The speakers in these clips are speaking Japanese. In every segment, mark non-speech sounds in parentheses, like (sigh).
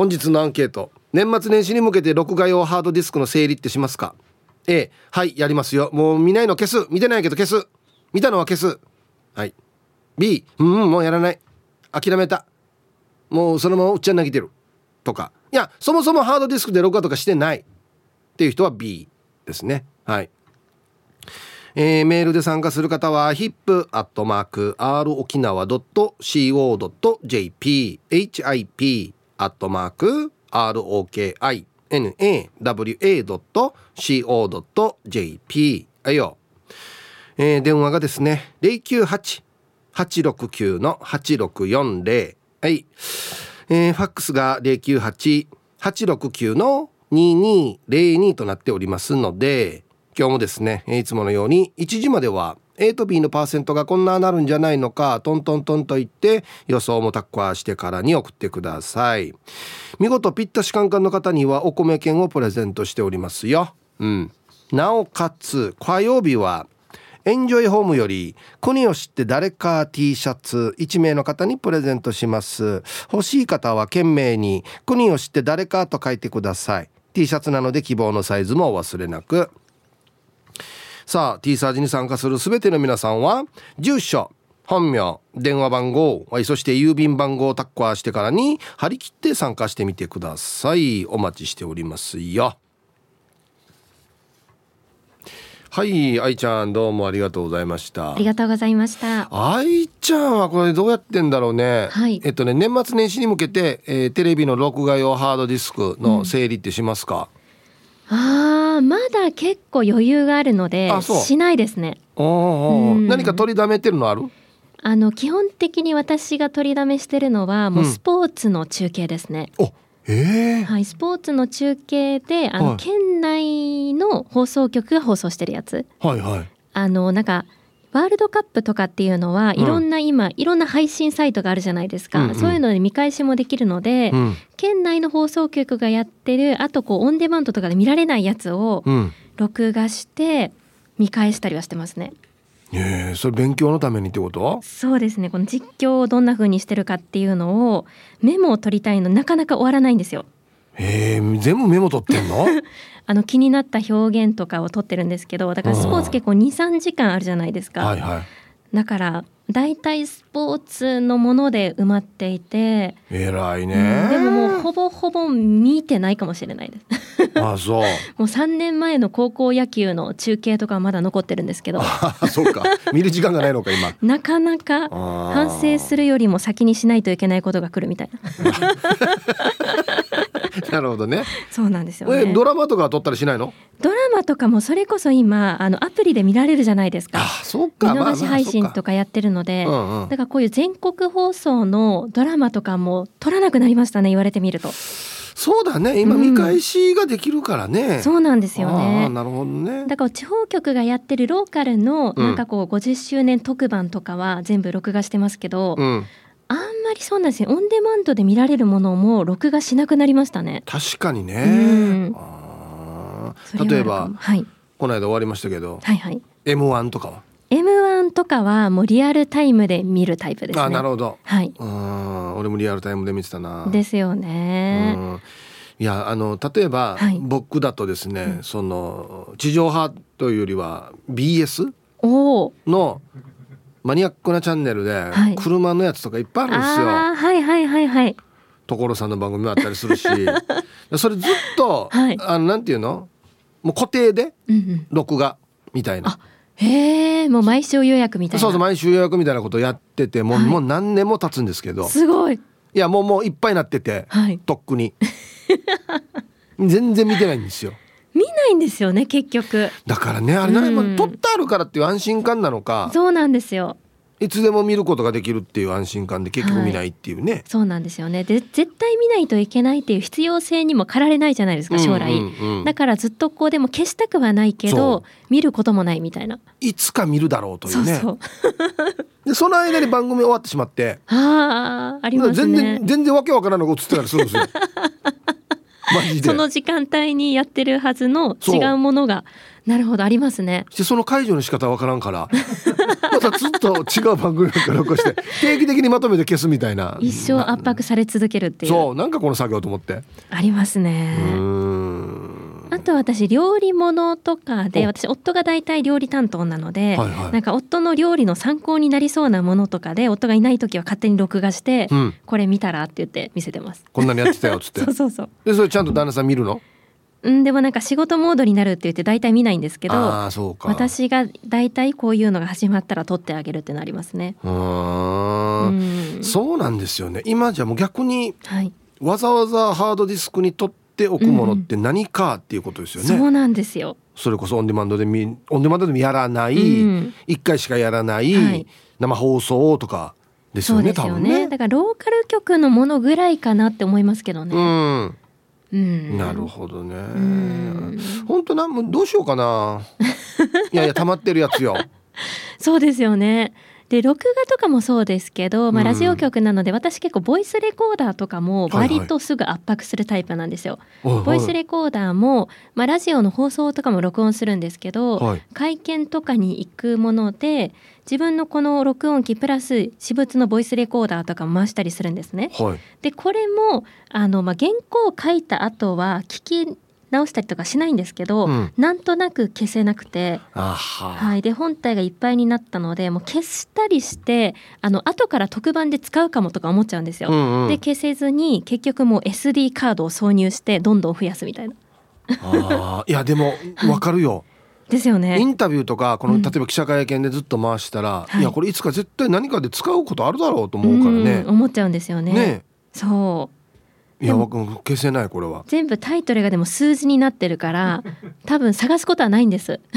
本日のアンケート。年末年始に向けて録画用ハードディスクの整理ってしますか？A はいやりますよ。もう見ないの消す。見てないけど消す。見たのは消す。はい。B うんもうやらない。諦めた。もうそのままうっちゃん投げてる。とか。いやそもそもハードディスクで録画とかしてない。っていう人は B ですね。はい。えー、メールで参加する方は hip.r 沖縄 .co.jp hip アットマーク ROKINAWA.co.jp はいよ、えー、電話がですね098-869-8640はい、えー、ファックスが098-869の2202となっておりますので今日もですねいつものように1時までは A と B のパーセントがこんななるんじゃないのかトントントンと言って予想もタッカーしてからに送ってください。見事ピッタシカンカンの方にはお米券をプレゼントしておりますよ。うん。なおかつ火曜日はエンジョイホームより国を知って誰か T シャツ1名の方にプレゼントします。欲しい方は懸命に国を知って誰かと書いてください。T シャツなので希望のサイズもお忘れなく。さあ T サージに参加する全ての皆さんは住所本名電話番号そして郵便番号をタッカーしてからに張り切って参加してみてください。お待ちしておりますよ。はい愛ちゃんどうもありがとうございました。ありがとうございました。愛ちゃんはこれどうやってんだろうね、はい、えっとね年末年始に向けて、えー、テレビの録画用ハードディスクの整理ってしますか、うん。ああまだ結構余裕があるのでしないですね。おうん、何か取りだめてるのある？あの基本的に私が取りだめしてるのはもうスポーツの中継ですね。うん、えー、はい、スポーツの中継であの、はい、県内の放送局が放送してるやつ。はいはい。あのなんかワールドカップとかっていうのはいろんな今、うん、いろんな配信サイトがあるじゃないですか、うんうん、そういうので見返しもできるので、うん、県内の放送局がやってるあとこうオンデマンドとかで見られないやつを録画して見返したりはしてますね。えー、それ勉強のためにってこと？そうですね。この実況をどんな風にしてるかっていうのをメモを取りたいのなかなか終わらないんですよ。えー、全部メモ取ってんの？(laughs) あの気になった表現とかを取ってるんですけどだからスポーツ結構23時間あるじゃないですか。はいはい、だから大体スポーツのもので埋まっていて偉いね、うん、でももうほぼほぼ見てないかもしれないです。あそう。(laughs) もう3年前の高校野球の中継とかまだ残ってるんですけど。そうか。見る時間がないのか今。(laughs) なかなか反省するよりも先にしないといけないことが来るみたいな (laughs) なるほどね。そうなんですよ、ね、ドラマとか撮ったりしないの？ドラマとかもそれこそ今あのアプリで見られるじゃないですか。あそうか。見逃し配信とかやってるので、まあまあうんうん、だからこういう全国放送のドラマとかも撮らなくなりましたね言われてみると。そうだね。今見返しができるからね、うん、そうなんですよね。なるほどね。だから地方局がやってるローカルのなんかこう50周年特番とかは全部録画してますけど、うん、あんまりそうなんですよオンデマンドで見られるものも録画しなくなりましたね。確かにね、うん、例えば、はい、この間終わりましたけど、はいはい、M1 とかは？M1 とかはもうリアルタイムで見るタイプですね。あ、なるほど。はい。うん、俺もリアルタイムで見てたな。ですよね。いやあの例えば、はい、僕だとですね、うん、その地上波というよりは BS のマニアックなチャンネルで、車のやつとかいっぱいあるんですよ。はいはいはいはい。所さんの番組もあったりするし。(laughs) それずっと、はい、あのなんていうの？もう固定で録画みたいな。へえもう毎週予約みたいな。そうそう毎週予約みたいなことやっててもうはい、もう何年も経つんですけど。すごい。いやもうもういっぱいになってて、はい、とっくに。(laughs) 全然見てないんですよ見ないんですよね結局。だからねあれ何も、うん、撮ってあるからっていう安心感なのかそうなんですよ。いつでも見ることができるっていう安心感で結局見ないっていうね、はい、そうなんですよね。で絶対見ないといけないっていう必要性にも駆られないじゃないですか将来、うんうん。うん、だからずっとこうでも消したくはないけど見ることもないみたいな。いつか見るだろうというね。そう (laughs) でその間に番組終わってしまって。ああありますね。全然全然わけわからないのが映ってたりするんですよその時間帯にやってるはずの違うものがなるほどありますね。してその解除の仕方わからんから。(laughs) またずっと違う番組なんか残して (laughs) 定期的にまとめて消すみたいな。一生圧迫され続けるっていう。そうなんかこの作業と思って。ありますね。あと私料理物とかで私夫が大体料理担当なので、はいはい、なんか夫の料理の参考になりそうなものとかで夫がいない時は勝手に録画して、うん、これ見たらって言って見せてます。こんなにやってたよっつって。(laughs) そうそうそう。でそれちゃんと旦那さん見るの？うんでもなんか仕事モードになるって言って大体見ないんですけど私が大体こういうのが始まったら撮ってあげるってなりますね。うん。そうなんですよね。今じゃもう逆に、はい、わざわざハードディスクに撮っておくものって何かっていうことですよね、うん、そうなんですよ。それこそオンデマンドでみオンデマンドでもやらない、うん、1回しかやらない、はい、生放送とかですよねそうですよね、ね、だからローカル局のものぐらいかなって思いますけどね。うん。なるほどね。本当なんどうしようかな。いやいや溜まってるやつよ。(laughs) そうですよね。で録画とかもそうですけど、まあ、ラジオ局なので、私結構ボイスレコーダーとかも割とすぐ圧迫するタイプなんですよ。はいはい、ボイスレコーダーも、まあ、ラジオの放送とかも録音するんですけど、はい、会見とかに行くもので自分のこの録音機プラス私物のボイスレコーダーとかも回したりするんですね。はい、でこれもあの、まあ、原稿を書いた後は聞き直したりとかしないんですけど、うん、なんとなく消せなくて、は。い、で本体がいっぱいになったのでもう消したりしてあの後から特番で使うかもとか思っちゃうんですよ。うんうん、で消せずに結局もう SD カードを挿入してどんどん増やすみたいな。あいやでも (laughs) わかるよ。はいですよね。インタビューとかこの例えば記者会見でずっと回したら、うん、いやこれいつか絶対何かで使うことあるだろうと思うからね。思っちゃうんですよね。ね。そういや僕消せないこれは。全部タイトルがでも数字になってるから (laughs) 多分探すことはないんです。(laughs)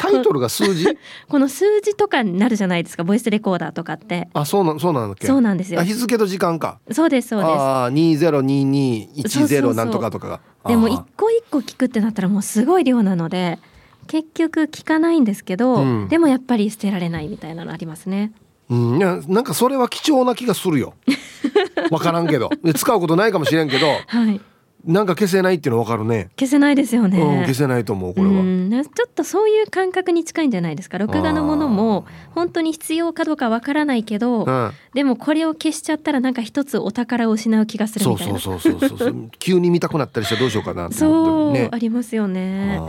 タイトルが数字？(laughs) この数字とかになるじゃないですかボイスレコーダーとかって。あそうなそうなんだっけ？そうなんですよ。日付と時間か。そうですそうです。ああ202210なんとかとかがでも一個一個聞くってなったらもうすごい量なので結局聞かないんですけど、うん、でもやっぱり捨てられないみたいなのありますねうん、いやなんかそれは貴重な気がするよ。(laughs) 分からんけど。で使うことないかもしれんけど、はい、なんか消せないっていうの分かるね。消せないですよね、うん、消せないと思うこれは。ちょっとそういう感覚に近いんじゃないですか。録画のものも本当に必要かどうか分からないけど、うん、でもこれを消しちゃったらなんか一つお宝を失う気がするみたいな。そうそうそうそう (laughs) 急に見たくなったりしてどうしようかなそう、ね、ありますよね。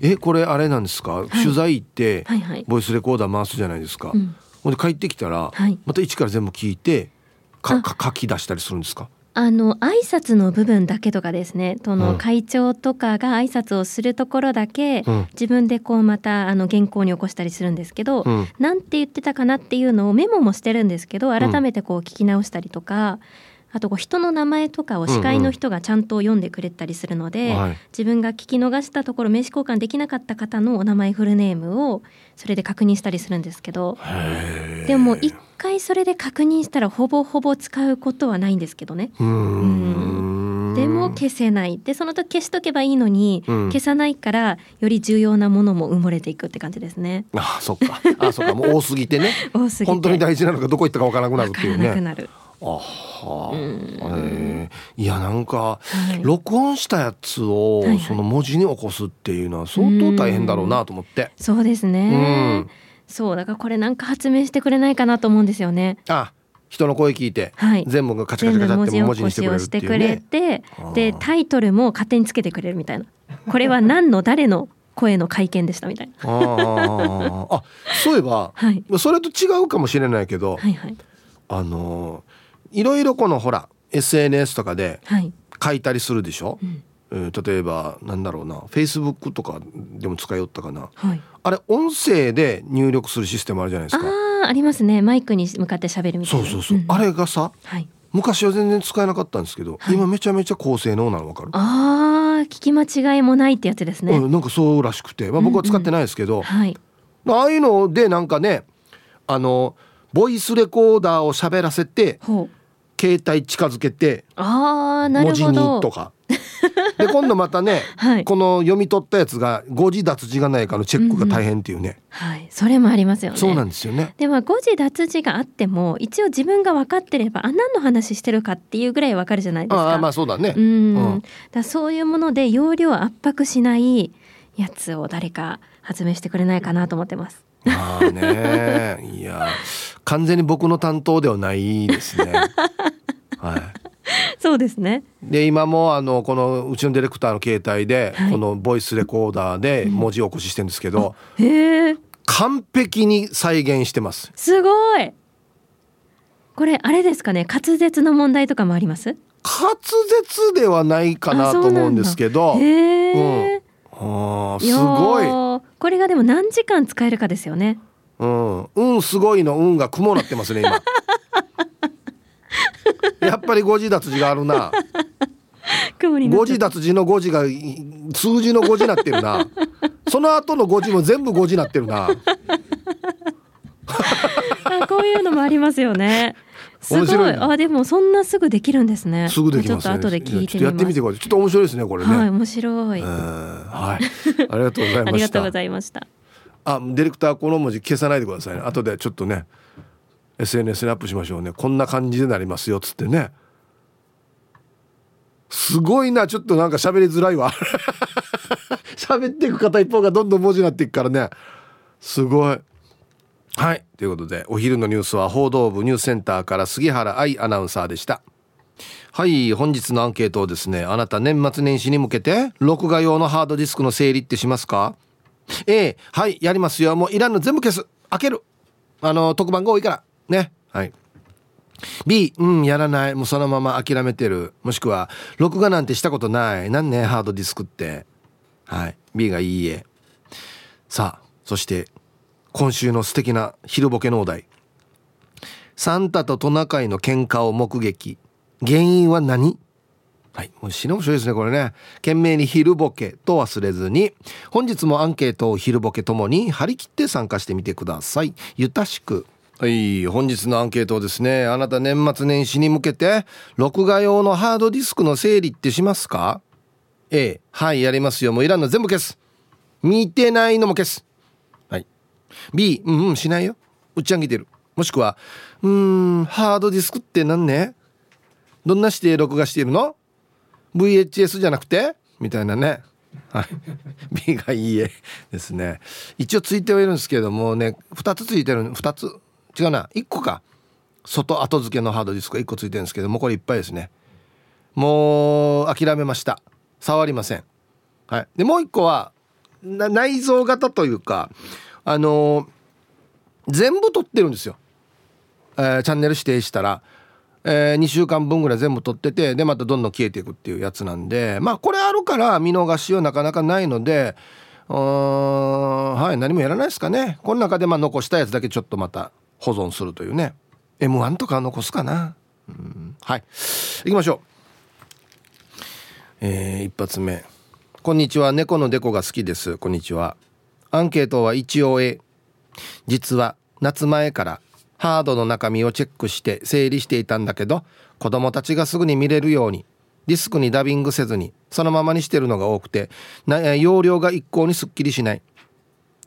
えこれあれなんですか、はい、取材行って、ボイスレコーダー回すじゃないですか、うんほんで帰ってきたら、はい、また一から全部聞いてかか書き出したりするんですか？あの挨拶の部分だけとかですねその会長とかが挨拶をするところだけ、うん、自分でこうまたあの原稿に起こしたりするんですけど、うん、なんて言ってたかなっていうのをメモもしてるんですけど改めてこう聞き直したりとか、あとこう人の名前とかを司会の人がちゃんと読んでくれたりするので、うん。うん、自分が聞き逃したところ名刺交換できなかった方のお名前フルネームをそれで確認したりするんですけどでも一回それで確認したらほぼほぼ使うことはないんですけどね。うん。でも消せない。でその時消しとけばいいのに、うん、消さないからより重要なものも埋もれていくって感じですね。あそっか。あそっか。もう多すぎてね。(laughs) 多すぎて。本当に大事なのかどこ行ったかわからなくなるっていうね。あはあ、え。ー、いやなんか、はい、録音したやつをその文字に起こすっていうのは相当大変だろうなと思って。うそうですね、うん、そうだからこれなんか発明してくれないかなと思うんですよね。あ人の声聞いて、はい、全部がカチカチカチって文字にしてくれるっていう、ね、てでタイトルも勝手につけてくれるみたいな。これは何の誰の声の会見でしたみたいな。ああそういえば、はい、それと違うかもしれないけど、はいはい、あのいろいろこのほら SNS とかで書いたりするでしょ、はいうん、例えばなんだろうなフェイスブックとかでも使いよったかな、はい、あれ音声で入力するシステムあるじゃないですか。あありますね。マイクに向かって喋るみたいな。そうそうそう、うん、あれがさ、はい、昔は全然使えなかったんですけど、はい、今めちゃめちゃ高性能なの分かる？あ聞き間違いもないってやつですね、うん、なんかそうらしくて、まあ、僕は使ってないですけど、うんうんはい、ああいうのでなんかねあのボイスレコーダーを喋らせて携帯近づけて文字にとか。で (laughs) 今度またね、はい、この読み取ったやつが誤字脱字がないかのチェックが大変っていうね、うん。うん、はい。それもありますよね。そうなんですよね。でも誤字脱字があっても一応自分が分かってればあ何の話してるかっていうぐらい分かるじゃないですか。あまあそうだね。うん、だそういうもので容量圧迫しないいやつを誰か発明してくれないかなと思ってます。まあねいや完全に僕の担当ではないですね。(laughs) はい。そうですね。で今もあのこのうちのディレクターの携帯で、はい、このボイスレコーダーで文字起こししてるんですけど、う。完璧に再現してます。すごい。これあれですかね滑舌の問題とかもあります？滑舌ではないかなと思うんですけどへえ、うんあすごいこれがでも何時間使えるかですよねうん。うんすごいの運が雲なってますね今。(laughs) やっぱり誤字脱字があるな。誤字脱字の誤字が数字の誤字なってるな。その後の誤字も全部誤字なってるな。(laughs) あこういうのもありますよね。すごい。あでもそんなすぐできるんですね。すぐできます、ね、ちょっと後で聞いてやってみてください。ちょっと面白いですねこれね。はい面白い、はい。ありがとうございました。(laughs) ありがとうございましたあディレクターこの文字消さないでくださいね。後でちょっとね SNS にアップしましょうね。こんな感じでなりますよっつってね。すごいな。ちょっとなんか喋りづらいわ。(laughs) 喋っていく方一方がどんどん文字になっていくからね。すごい。はい。ということでお昼のニュースは報道部ニュースセンターから杉原愛アナウンサーでした。はい。本日のアンケートをですねあなた年末年始に向けて録画用のハードディスクの整理ってしますか？A はいやりますよ。もういらんの全部消す。開ける。あの特番が多いから。ね。はい。B うんやらない。もうそのまま諦めてる。もしくは録画なんてしたことない。なんねハードディスクって。はい。B がいいえ。さあそして今週の素敵な昼ボケのお題。サンタとトナカイの喧嘩を目撃。原因は何？はい。もう死ぬ面白いですねこれね。懸命に昼ボケと忘れずに。本日もアンケートを昼ボケともに張り切って参加してみてください。ゆたしく。はい。本日のアンケートですね。あなた年末年始に向けて録画用のハードディスクの整理ってしますか？A はいやりますよ。もういらんの全部消す。見てないのも消す。はい。B うんうんしないよ。打ち上げてる。もしくはうんハードディスクって何ね？どんな指定録画しているの？VHS じゃなくて？みたいなね。はい。(laughs) B がいいえですね。一応ついてはいるんですけどもね2つついてる2つ。違うな。1個か。外後付けのハードディスクが1個ついてるんですけどもこれいっぱいですね。もう諦めました。触りません。はい。でもう1個は内蔵型というかあのー、全部撮ってるんですよ、えー、チャンネル指定したら、えー、2週間分ぐらい全部撮っててでまたどんどん消えていくっていうやつなんでまあこれあるから見逃しはなかなかないのではい何もやらないですかね。この中でまあ残したやつだけちょっとまた保存するというね。M1 とか残すかな。はい。行きましょう。えー、一発目。こんにちは。猫のデコが好きです。こんにちは。アンケートは一応 A 実は夏前からハードの中身をチェックして整理していたんだけど子供たちがすぐに見れるようにディスクにダビングせずにそのままにしてるのが多くて容量が一向にすっきりしない。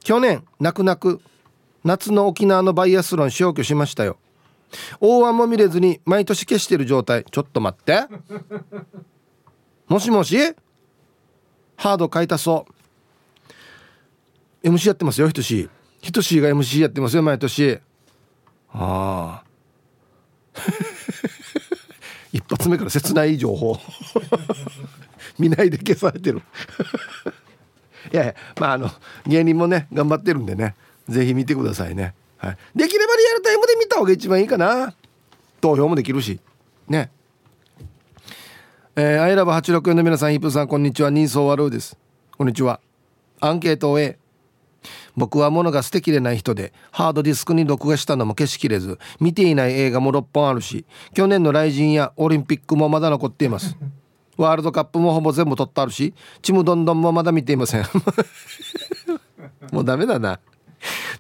去年泣く泣く夏の沖縄のバイアスロン消去しましたよ。大湾も見れずに毎年消してる状態。ちょっと待って。もしもし？ハード買い足そう。MC やってますよひとしひとしが MC やってますよ毎年。ああ (laughs) 一発目から切ない情報。(laughs) 見ないで消されてる。(laughs) いやいやまああの芸人もね頑張ってるんでね。ぜひ見てくださいね、はい、できればリアルタイムで見た方が一番いいかな。投票もできるし。ね。えー、アイラブ864の皆さんヒップさんこんにちは。ニーソーワルーです。こんにちは。アンケートを A 僕は物が捨てきれない人でハードディスクに録画したのも消しきれず見ていない映画も6本あるし去年の雷神やオリンピックもまだ残っています。(laughs) ワールドカップもほぼ全部撮ってあるしちむどんどんもまだ見ていません。(laughs) もうダメだな。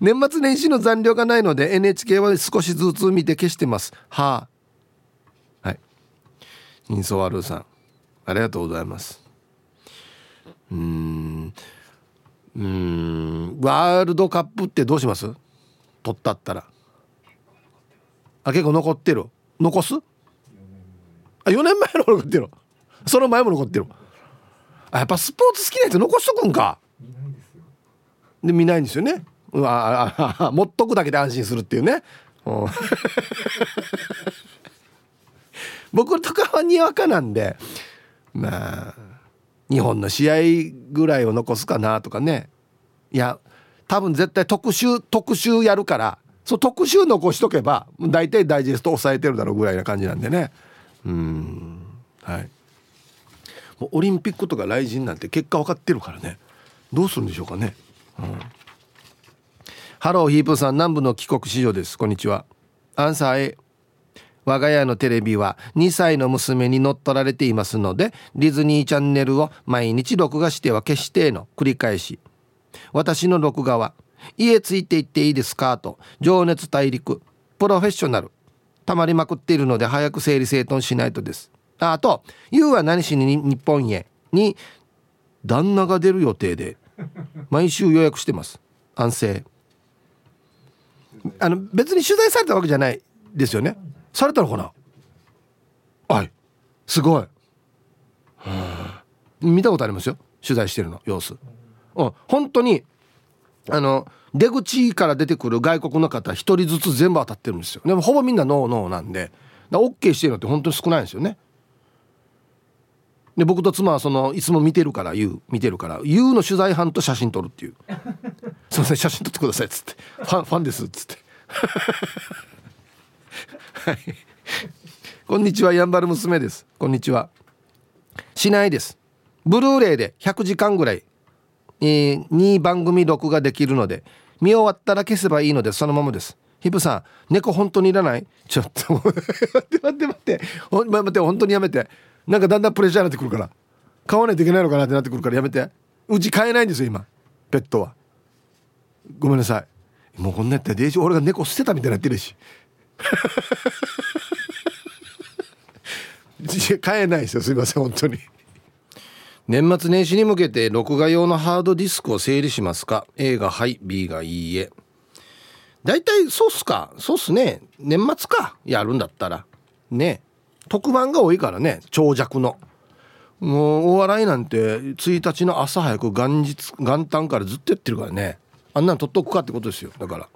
年末年始の残量がないので NHK は少しずつ見て消してます。はあ。はい。インソワルーさん。ありがとうございます。うん。うんワールドカップってどうします？取ったったら。あ結構残ってる？残す？あ4年前の残ってる。その前も残ってる。あやっぱスポーツ好きな人残しとくんか。で見ないんですよね。うわあ持っとくだけで安心するっていうね、うん、(laughs) 僕とかはにわかなんでまあ日本の試合ぐらいを残すかなとかね。いや多分絶対特集特集やるからそう特集残しとけば大体ダイジェスト抑えてるだろうぐらいな感じなんでね。うん。はい。もうオリンピックとか来人なんて結果分かってるからね。どうするんでしょうかね、うん、ハローヒープさん南部の帰国子女です。こんにちは。アンサー A 我が家のテレビは2歳の娘に乗っ取られていますのでディズニーチャンネルを毎日録画しては消しての繰り返し。私の録画は家ついていっていいですか？と情熱大陸プロフェッショナルたまりまくっているので早く整理整頓しないとです。あと「YOU は何しに日本へ」に旦那が出る予定で毎週予約してます。安静。あの別に取材されたわけじゃないですよね？されたのかな？はい。すごい。見たことありますよ？取材してるの様子。うん。本当にあの出口から出てくる外国の方一人ずつ全部当たってるんですよ。でもほぼみんなノーノーなんで。だ OK してるのって本当に少ないんですよね。で僕と妻はそのいつも見てるから言う見てるから言うの取材班と写真撮るっていう「(laughs) すいません写真撮ってください」っつって「ファンファンです」っつって。(laughs) はい。こんにちはやんばる娘です。こんにちは。しないです。ブルーレイで100時間ぐらい、えー、2番組録画できるので見終わったら消せばいいのでそのままです。ヒプさん猫本当にいらない？(laughs) ちょっと待って待って待って。待って本当にやめて。なんかだんだんプレッシャーになってくるから。買わないといけないのかなってなってくるからやめて。うち買えないんですよ今。ペットは。ごめんなさい。もうこんなやったらデージ俺が猫捨てたみたいになってるし。(laughs) 買えないですよ。すいません本当に。年末年始に向けて録画用のハードディスクを整理しますか？A がはい B がいいえ。大体そうっすか。そうっすね。年末か。やるんだったら。ね。特番が多いからね。長尺の。もうお笑いなんて1日の朝早く元日元旦からずっとやってるからね。あんなの取っとくかってことですよ。だから。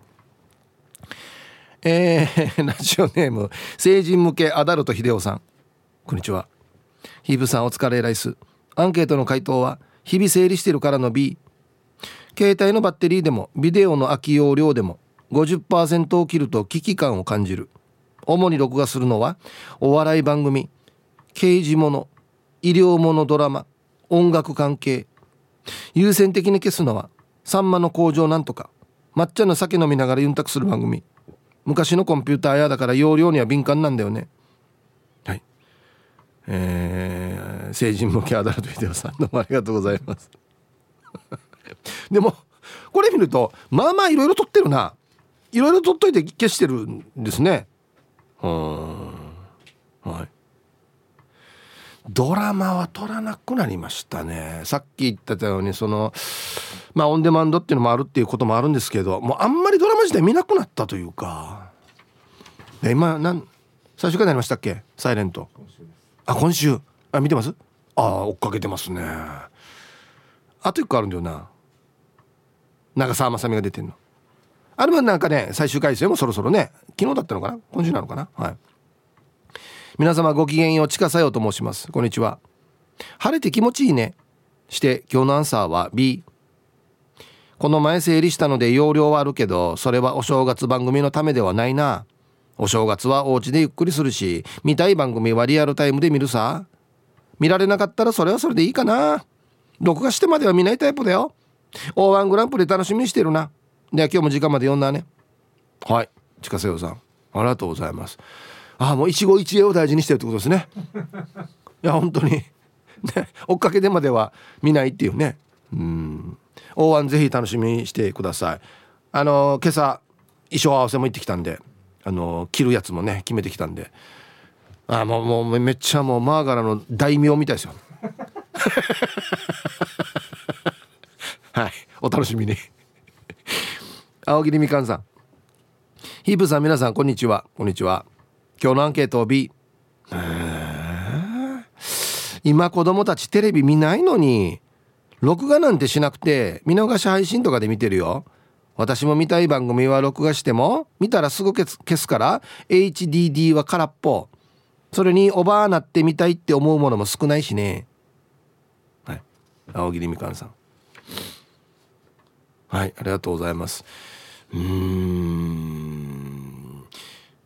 えー、(laughs) ラジオネーム成人向けアダルト秀夫さん。こんにちは。ヒーブさんお疲れライス。アンケートの回答は日々整理してるからの B 携帯のバッテリーでもビデオの空き容量でも50%を切ると危機感を感じる。主に録画するのはお笑い番組刑事もの医療ものドラマ音楽関係。優先的に消すのはさんまの工場なんとか抹茶の酒飲みながらユンタクする番組。昔のコンピューター屋だから容量には敏感なんだよね。えー、成人向けアダルトビデオさんどうもありがとうございます。(laughs) でもこれ見るとまあまあいろいろ撮ってるな。いろいろ撮っといて消してるんですね。うん。はい。ドラマは撮らなくなりましたね。さっき言ってたようにそのまあオンデマンドっていうのもあるっていうこともあるんですけどもうあんまりドラマ自体見なくなったというか。今なん最初からなりましたっけ？サイレント。あ今週。あ見てます？ああ追っかけてますね。あと一個あるんだよな。長澤まさみが出てんの。あれはなんかね最終回戦もそろそろね昨日だったのかな？今週なのかな？はい。皆様ごきげんようちかさよと申します。こんにちは。晴れて気持ちいいね。して今日のアンサーは B この前整理したので容量はあるけどそれはお正月番組のためではないなお正月はお家でゆっくりするし見たい番組はリアルタイムで見るさ。見られなかったらそれはそれでいいかな。録画してまでは見ないタイプだよ。O1 グランプリ楽しみにしてるな。では今日も時間まで読んだね。はい近瀬さん。ありがとうございます。ああもう一期一会を大事にしてるってことですね。(laughs) いや本当に。(laughs) ね追っかけでまでは見ないっていうね。うん。O1 ぜひ楽しみにしてください。あの今朝衣装合わせも行ってきたんで。あの着るやつもね決めてきたんで。あもうもうめっちゃもうマーガラの大名みたいですよ。(laughs) はい。お楽しみに。青桐みかんさん。ヒープさん皆さんこんにちは。こんにちは。今日のアンケートを B 今子供たちテレビ見ないのに録画なんてしなくて見逃し配信とかで見てるよ。私も見たい番組は録画しても見たらすぐ消すから HDD は空っぽ。それにおばあなってみたいって思うものも少ないしね。はい。青桐みかんさん。はいありがとうございます。うーん。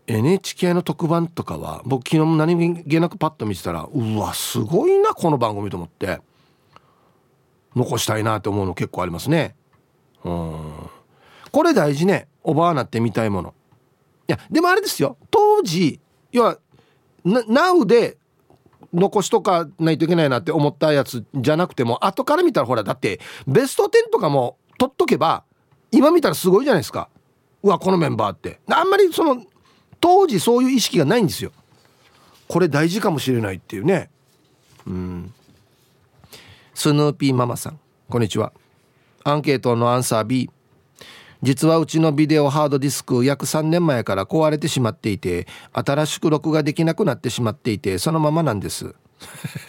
NHK の特番とかは僕昨日も何気なくパッと見てたらうわすごいなこの番組と思って。残したいなって思うの結構ありますね。うん。これ大事ね。おばあなってみたいもの。いやでもあれですよ。当時要はな Now で残しとかないといけないなって思ったやつじゃなくても後から見たらほらだってベスト10とかも取っとけば今見たらすごいじゃないですか。うわこのメンバーって。あんまりその当時そういう意識がないんですよ。これ大事かもしれないっていうね。うん。スヌーピーママさんこんにちは。アンケートのアンサー B 実はうちのビデオハードディスク約3年前から壊れてしまっていて新しく録画できなくなってしまっていてそのままなんです。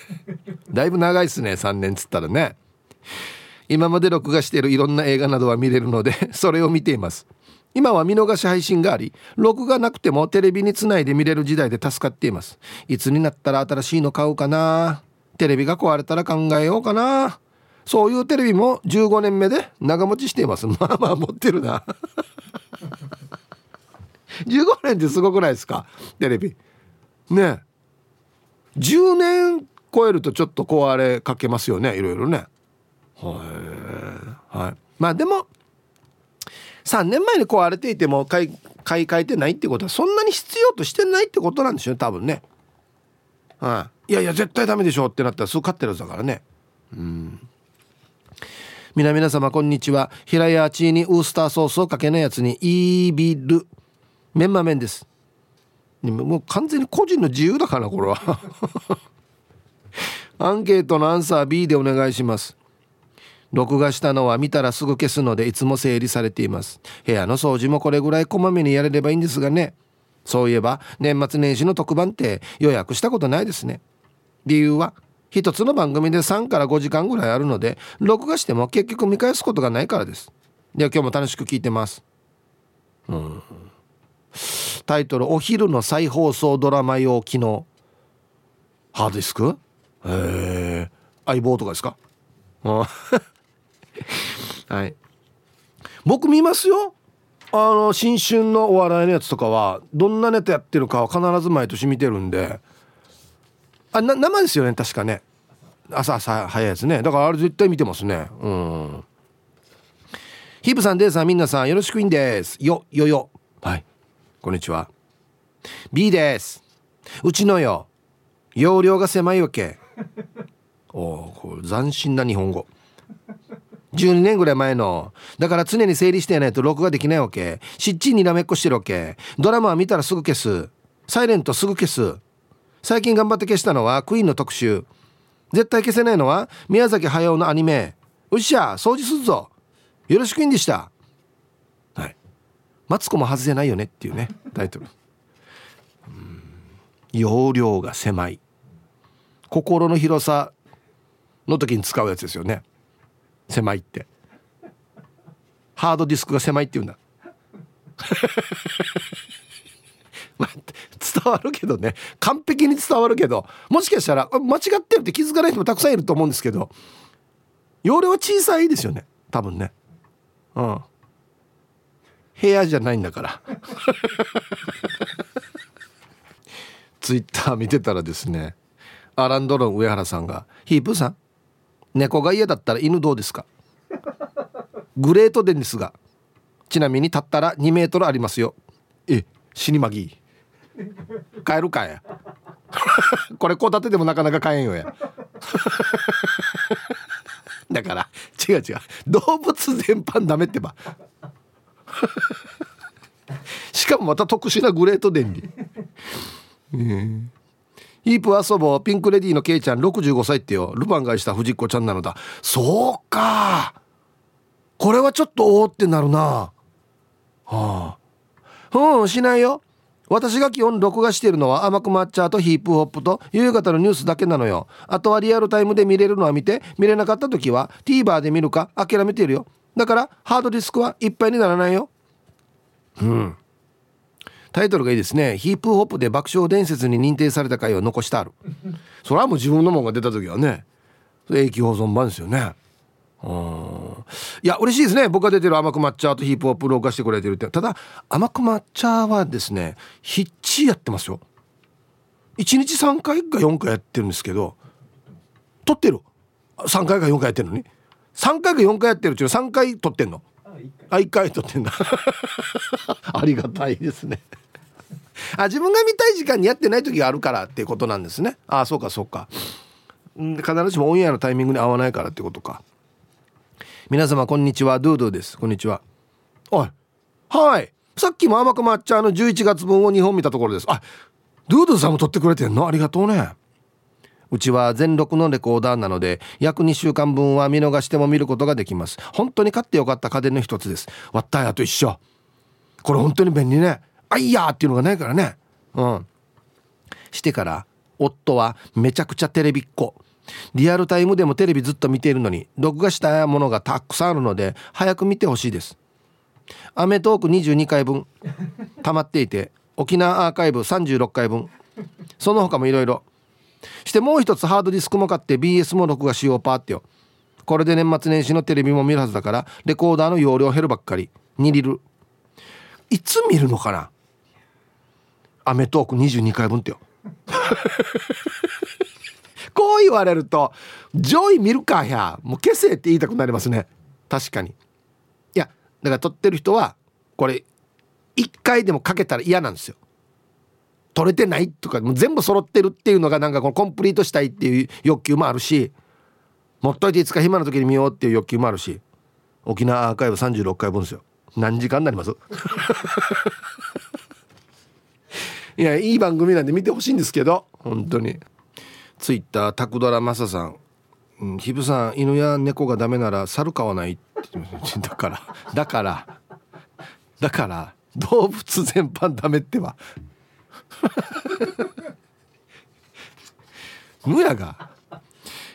(laughs) だいぶ長いですね3年つったらね。今まで録画しているいろんな映画などは見れるので (laughs) それを見ています。今は見逃し配信があり録画なくてもテレビにつないで見れる時代で助かっています。いつになったら新しいの買うかな。テレビが壊れたら考えようかなそういうテレビも15年目で長持ちしています。(laughs) まあまあ持ってるな。(laughs) 15年ってすごくないですか？テレビ。ね。10年超えるとちょっと壊れかけますよね。いろいろね。はいはい。まあでも3年前に壊れていても買い買い替えてないってことはそんなに必要としてないってことなんでしょうね多分ね。はい、いやいや絶対ダメでしょってなったらすぐ買ってるやつだからね。うん。皆々様こんにちは。平屋チーにウースターソースをかけないやつにイービル。メンマ麺です。もう完全に個人の自由だからこれは。(laughs) アンケートのアンサー B でお願いします。録画したのは見たらすぐ消すのでいつも整理されています。部屋の掃除もこれぐらいこまめにやれればいいんですがね。そういえば年末年始の特番って予約したことないですね。理由は一つの番組で3から5時間ぐらいあるので録画しても結局見返すことがないからです。では今日も楽しく聞いてます。うん。タイトル「お昼の再放送ドラマ用機能」ハードディスク？へえ相棒とかですか？(laughs) はい。僕見ますよ。あの新春のお笑いのやつとかはどんなネタやってるかは必ず毎年見てるんで。あな生ですよね確かね。朝朝早いやつね。だからあれ絶対見てますね。うん。ヒープさんデイさんみんなさんよろしくいんです。よよよ。はい。こんにちは。B です。うちのよ。容量が狭いわけ。(laughs) おお斬新な日本語。12年ぐらい前の。だから常に整理してやないと録画できないわけ。しっちりにらめっこしてるわけ。ドラマは見たらすぐ消す。サイレントすぐ消す。最近頑張って消したのはクイーンの特集。絶対消せないのは宮崎駿のアニメ。うっしゃ掃除するぞ。よろしくいんでした。はい。マツコも外せないよねっていうねタイトル。容量が狭い。心の広さの時に使うやつですよね。狭いって。ハードディスクが狭いって言うんだ、(laughs) 伝わるけどね。完璧に伝わるけど。もしかしたら間違ってるって気づかない人もたくさんいると思うんですけど。容量は小さいですよね。多分ね。うん。部屋じゃないんだから。(laughs) ツイッター見てたらですねアランドロン上原さんが「ヒープさん猫が嫌だったら犬どうですか?」グレートデンですがちなみに立ったら2メートルありますよ。え死にまぎ帰るかや (laughs) これこう立ててもなかなか買えんよや。(laughs) だから違う違う。動物全般ダメってば。(laughs) しかもまた特殊なグレート電理ヒープ遊ぼう。ピンクレディーのケイちゃん65歳ってよ。ルパンがした藤子ちゃんなのだ。そうか。これはちょっとおおってなるな。はあ。うんしないよ。私が基本録画しているのは甘く抹茶とヒップホップと夕方のニュースだけなのよ。あとはリアルタイムで見れるのは見て見れなかった時は TVer で見るか諦めているよ。だからハードディスクはいっぱいにならないよ。うん。タイトルがいいですね。ヒップホップで爆笑伝説に認定された回を残してある。それはもう自分のもんが出た時はね永久保存版ですよね。いや嬉しいですね。僕が出てる甘く抹茶とヒップホップ録画してくれてるって。ただ甘く抹茶はですねひっちやってますよ。1日3回か4回やってるんですけど撮ってる。3回か4回やってるのに。3回か4回やってるっていうの3回撮ってんの。あ1回。撮ってんだ。(laughs) ありがたいですね。あ自分が見たい時間にやってない時があるからっていうことなんですね。あそうかそうか。必ずしもオンエアのタイミングに合わないからってことか。皆様こんにちは。ドゥドゥです。こんにちは。おい。はい。さっきも甘く抹茶の11月分を2本見たところです。あドゥドゥさんも撮ってくれてんの？ありがとうね。うちは全録のレコーダーなので約2週間分は見逃しても見ることができます。本当に買ってよかった家電の一つです。割ったやと一緒。これ本当に便利ね。あいやっていうのがないからね。うん。してから夫はめちゃくちゃテレビっ子。リアルタイムでもテレビずっと見ているのに録画したものがたくさんあるので早く見てほしいですアメトーク22回分溜まっていて沖縄アーカイブ36回分その他もいろいろしてもう一つハードディスクも買って BS も録画しようパーってよ。これで年末年始のテレビも見るはずだからレコーダーの容量減るばっかり。2リル。いつ見るのかな？アメトーク22回分ってよ。こう言われると上位見るかや。もう消せって言いたくなりますね。確かに。いやだから撮ってる人はこれ1回でもかけたら嫌なんですよ。撮れてないとかもう全部揃ってるっていうのがなんかこのコンプリートしたいっていう欲求もあるし持っといていつか暇な時に見ようっていう欲求もあるし沖縄アーカイブ36回分ですよ。何時間になります？(laughs) いやいい番組なんで見てほしいんですけど本当にツイッタータクドラマサさん「うん、ヒブさん犬や猫がダメなら猿飼わない」って。(laughs) だからだからだから動物全般ダメってはむ (laughs) やが。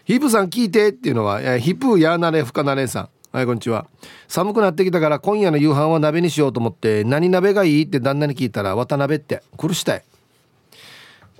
ヒプさん聞いてっていうのはヒプやなれふかなれさん。はいこんにちは。寒くなってきたから今夜の夕飯は鍋にしようと思って何鍋がいいって旦那に聞いたら渡辺って。苦したい。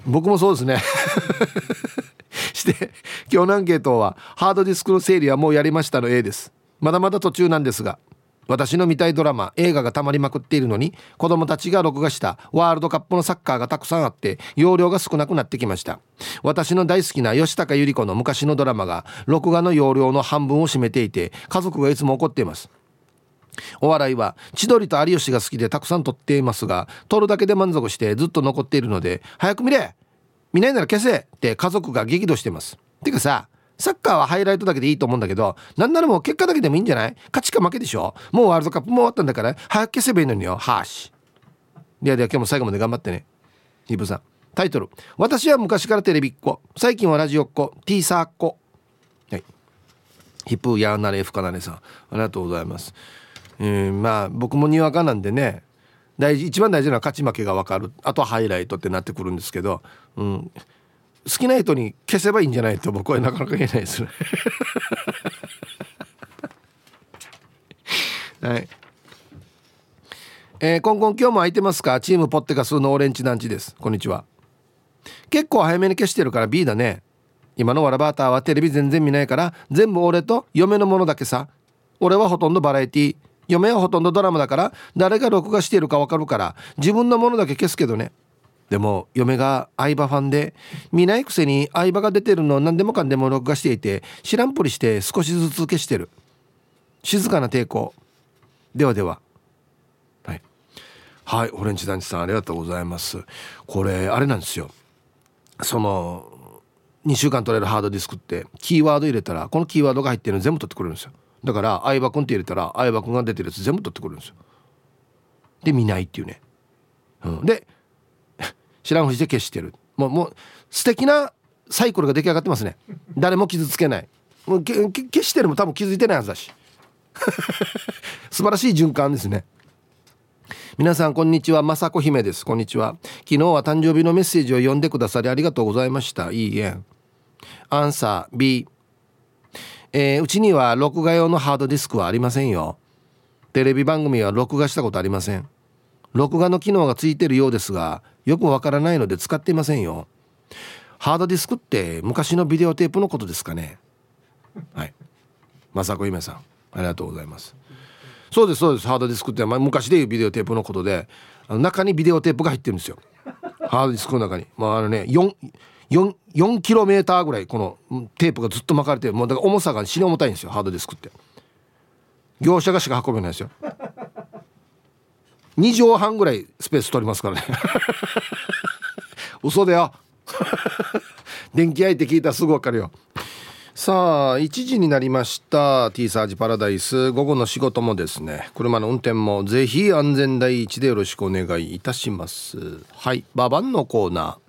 僕もそうですね。(laughs) して今日のアンケートはハードディスクの整理はもうやりましたの A です。まだまだ途中なんですが私の見たいドラマ映画がたまりまくっているのに子供たちが録画したワールドカップのサッカーがたくさんあって容量が少なくなってきました。私の大好きな吉高由里子の昔のドラマが録画の容量の半分を占めていて家族がいつも怒っています。お笑いは千鳥と有吉が好きでたくさん撮っていますが撮るだけで満足してずっと残っているので早く見れ!見ないなら消せ!って家族が激怒してます。てかさサッカーはハイライトだけでいいと思うんだけどなんならもう結果だけでもいいんじゃない?勝ちか負けでしょ?もうワールドカップも終わったんだから早く消せばいいのによ。はーし。ではでは今日も最後まで頑張ってね。ヒブさん。タイトル「私は昔からテレビっ子。最近はラジオっ子。T サーっ子」はい。ヒップヤーナレフカナネさん。ありがとうございます。うんまあ僕もにわかなんでね大事一番大事なのは勝ち負けが分かる。あとはハイライトってなってくるんですけど、うん、好きな人に消せばいいんじゃないと僕はなかなか言えないですね。(laughs) はい。えー、コンコン今日も空いてますか？チームポッテガスのオレンジ団地です。こんにちは。結構早めに消してるから B だね。今のワラバーターはテレビ全然見ないから全部俺と嫁のものだけさ。俺はほとんどバラエティー。嫁はほとんどドラマだから誰が録画しているか分かるから自分のものだけ消すけどね。でも嫁が相葉ファンで見ないくせに相葉が出てるの何でもかんでも録画していて知らんぷりして少しずつ消してる。静かな抵抗。ではでは。はい。はいオレンジ団地さんありがとうございます。これあれなんですよ。その2週間取れるハードディスクってキーワード入れたらこのキーワードが入ってるの全部取ってくれるんですよ。だから相葉君って入れたら相葉君が出てるやつ全部取ってくるんですよ。で見ないっていうね、うん、で (laughs) 知らんふりで消してる。もうもう素敵なサイクルが出来上がってますね。誰も傷つけない。もう消してるも多分気づいてないはずだし。(laughs) 素晴らしい循環ですね。皆さんこんにちは。雅子姫です。こんにちは。昨日は誕生日のメッセージを読んでくださりありがとうございました。いいえ。アンサー B えー、うちには録画用のハードディスクはありませんよ。テレビ番組は録画したことありません。録画の機能がついてるようですがよくわからないので使っていませんよ。ハードディスクって昔のビデオテープのことですかね。はい。雅子姫さんありがとうございます。そうですそうです。ハードディスクって、まあ、昔でいうビデオテープのことであの中にビデオテープが入ってるんですよ。ハードディスクの中に。まああのね 4, 4, 4キロメーターぐらいこのテープがずっと巻かれてもうだから重さが死に重たいんですよハードディスクって。業者がしか運べないですよ。2畳半ぐらいスペース取りますからね。(laughs) 嘘だよ。電気屋って聞いたらすぐ分かるよ。さあ1時になりました。T サージパラダイス。午後の仕事もですね。車の運転もぜひ安全第一でよろしくお願いいたします。はいババンのコーナー。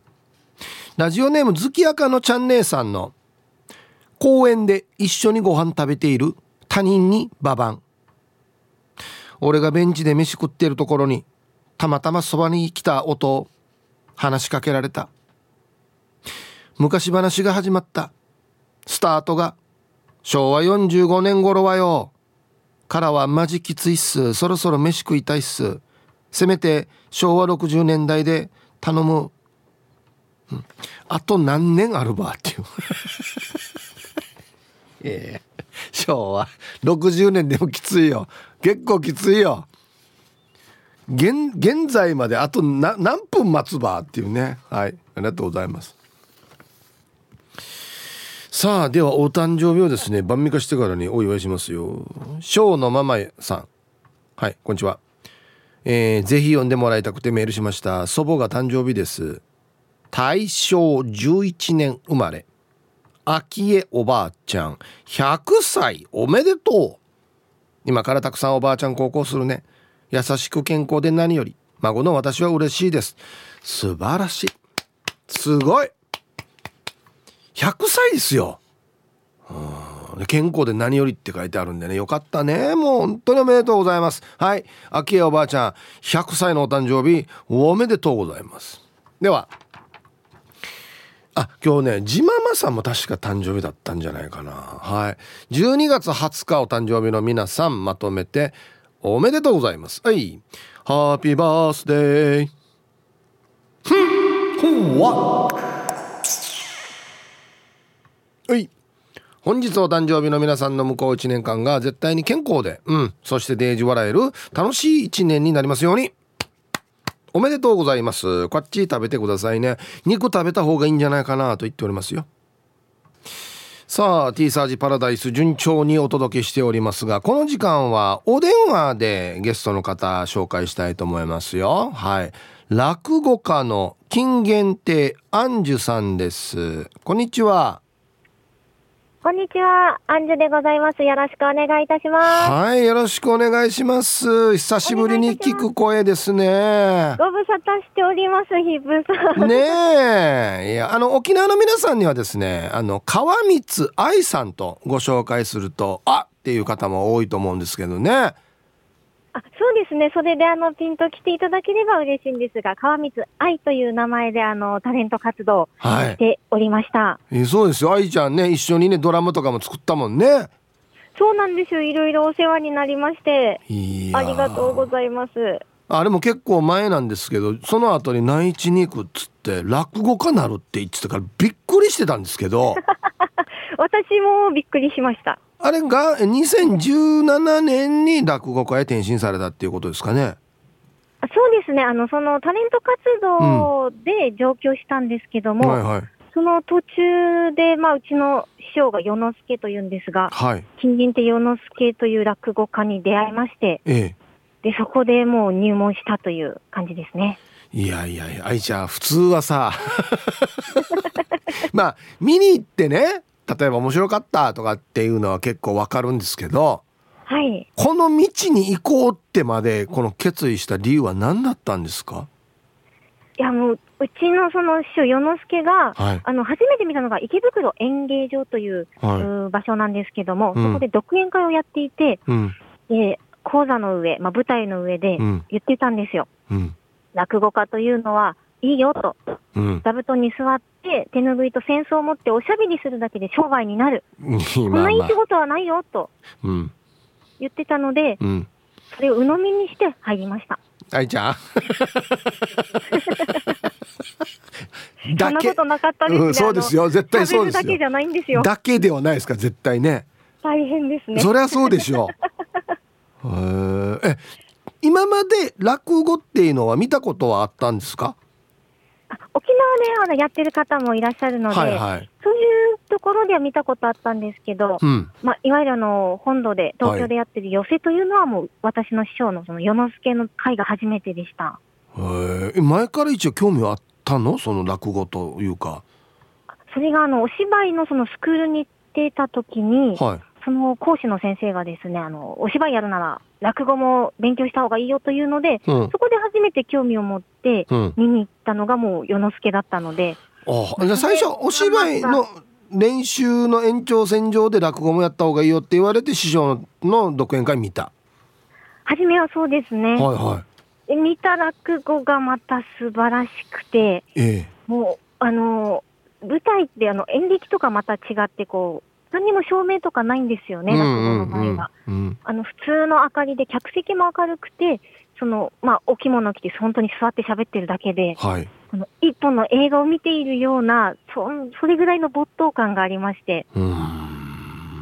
ラジオネーム月赤のちゃん姉さんの公園で一緒にご飯食べている他人にババン。俺がベンチで飯食ってるところにたまたまそばに来た音を話しかけられた。昔話が始まった。スタートが昭和45年頃はよ。からはマジきついっす。そろそろ飯食いたいっす。せめて昭和60年代で頼む、あと何年あるばっていう。(laughs) ええ昭和。60年でもきついよ。結構きついよ。現現在まであと何分待つばっていうね。はい。ありがとうございます。さあではお誕生日をですね晩味化してからにお祝いしますよ。小のママさん。はいこんにちは。えー、ぜひ読んでもらいたくてメールしました。祖母が誕生日です。大正11年生まれ。昭恵おばあちゃん。100歳おめでとう。今からたくさんおばあちゃん高校するね。優しく健康で何より。孫の私は嬉しいです。素晴らしい。すごい。100歳ですよ。健康で何よりって書いてあるんでね。よかったね。もう本当におめでとうございます。はい。秋江おばあちゃん。100歳のお誕生日おめでとうございます。ではあ今日ねジママさんも確か誕生日だったんじゃないかな。はい。12月20日お誕生日の皆さんまとめておめでとうございます。はい。ハッピーバースデーふんほわはい。本日お誕生日の皆さんの向こう1年間が絶対に健康で、うん、そしてデージ笑える楽しい1年になりますように。おめでとうございます。こっち食べてくださいね。肉食べた方がいいんじゃないかなと言っておりますよ。さあ、T サージパラダイス順調にお届けしておりますが、この時間はお電話でゲストの方紹介したいと思いますよ。はい。落語家の金限定アンジュさんです。こんにちは。こんにちは、アンジュでございます。よろしくお願いいたします。はい、よろしくお願いします。久しぶりに聞く声ですね。ご無沙汰しております、ヒブさん。ねえ、いや、あの沖縄の皆さんにはですね、あの川光愛さんとご紹介すると、あっていう方も多いと思うんですけどね。あそうですね、それであのピンと来ていただければ嬉しいんですが、川光愛という名前であのタレント活動しておりました。はい、えそうですよ、愛ちゃんね、一緒にね、ドラマとかも作ったもんね。そうなんですよ、いろいろお世話になりまして、ありがとうございます。あれも結構前なんですけどその後に内地に行くっつって落語家なるって言ってたからびっくりしてたんですけど (laughs) 私もびっくりしましたあれが2017年に落語家へ転身されたっていうことですかね。そうですね。あの、そのタレント活動で上京したんですけども、うんはいはい、その途中で、まあ、うちの師匠が与之助というんですが、はい、金銀手与之助という落語家に出会いまして、ええ、で、そこでもう入門したという感じですね。いやいやいや、愛ちゃん、普通はさ、(laughs) まあ、見に行ってね、例えば面白かったとかっていうのは結構わかるんですけど、はい、この道に行こうってまでこの決意した理由は何だったんですか？いやもううちのその師匠与之助が、はい、あの初めて見たのが池袋演芸場というはい、う場所なんですけども、うん、そこで独演会をやっていて、うん、で講座の上、まあ、舞台の上で言ってたんですよ。うん、落語家というのはいいよと、うん、座布団に座って手拭いと扇子を持っておしゃべりするだけで商売になる。(laughs) こんないい仕事はないよと。言ってたので、うん、それを鵜呑みにして入りました。愛ちゃん (laughs) そんなことなかったです、ね。うん、そうですよ。絶対そうですだけじゃないんですよ。だけではないですか絶対ね。大変ですね。そりゃそうでしょうえ今まで落語っていうのは見たことはあったんですか？沖縄で、ね、やってる方もいらっしゃるので、はいはい、そういうところでは見たことあったんですけど、うん、まあ、いわゆるあの本土で、東京でやってる寄せというのは、もう私の師匠のその与之助の会が初めてでした。へ前から一応興味はあったの？その落語というか。それがあのお芝居のそのスクールに行っていた時に、はい、その講師の先生がですね、あのお芝居やるなら落語も勉強した方がいいよというので、うん、そこで初めて興味を持って見に行ったのがもう与之助だったので。あじゃ最初お芝居の練習の延長線上で落語もやった方がいいよって言われて師匠の独演会見た。初めはそうですね、はいはい、見た落語がまた素晴らしくて、ええ、もうあの舞台ってあの演劇とかまた違ってこう何にも照明とかないんですよね、落語の場合は。あの普通の明かりで客席も明るくてその、まあ、お着物着て本当に座って喋ってるだけで、はい、この一本の映画を見ているようなそそれぐらいの没頭感がありまして。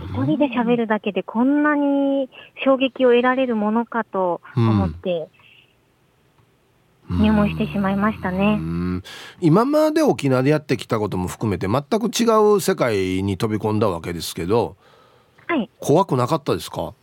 一人で喋るだけでこんなに衝撃を得られるものかと思って、入門してしまいましたね。今まで沖縄でやってきたことも含めて全く違う世界に飛び込んだわけですけど、はい、怖くなかったですか？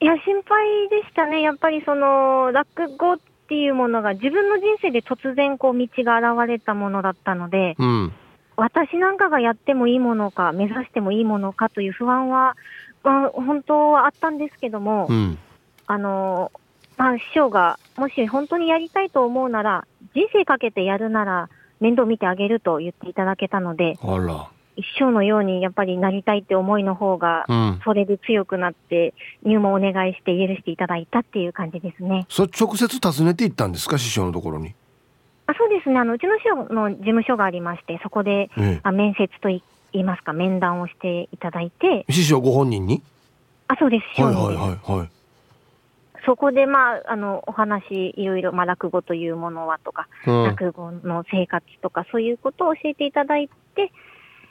いや心配でしたね。やっぱりその落語っていうものが自分の人生で突然こう道が現れたものだったので、うん、私なんかがやってもいいものか目指してもいいものかという不安は、まあ、本当はあったんですけども、うん、あのまあ、師匠がもし本当にやりたいと思うなら、人生かけてやるなら面倒見てあげると言っていただけたので、一生のようにやっぱりなりたいって思いの方が、それで強くなって、入門お願いして許していただいたっていう感じですね。そ直接訪ねていったんですか、師匠のところに。あそうですねあの、うちの師匠の事務所がありまして、そこで、ええ、あ面接といいますか、面談をしていただいて。師匠ご本人に？あそうです、はいはいはいはい。そこで、まあ、あの、お話、いろいろ、まあ、落語というものはとか、うん、落語の生活とか、そういうことを教えていただいて、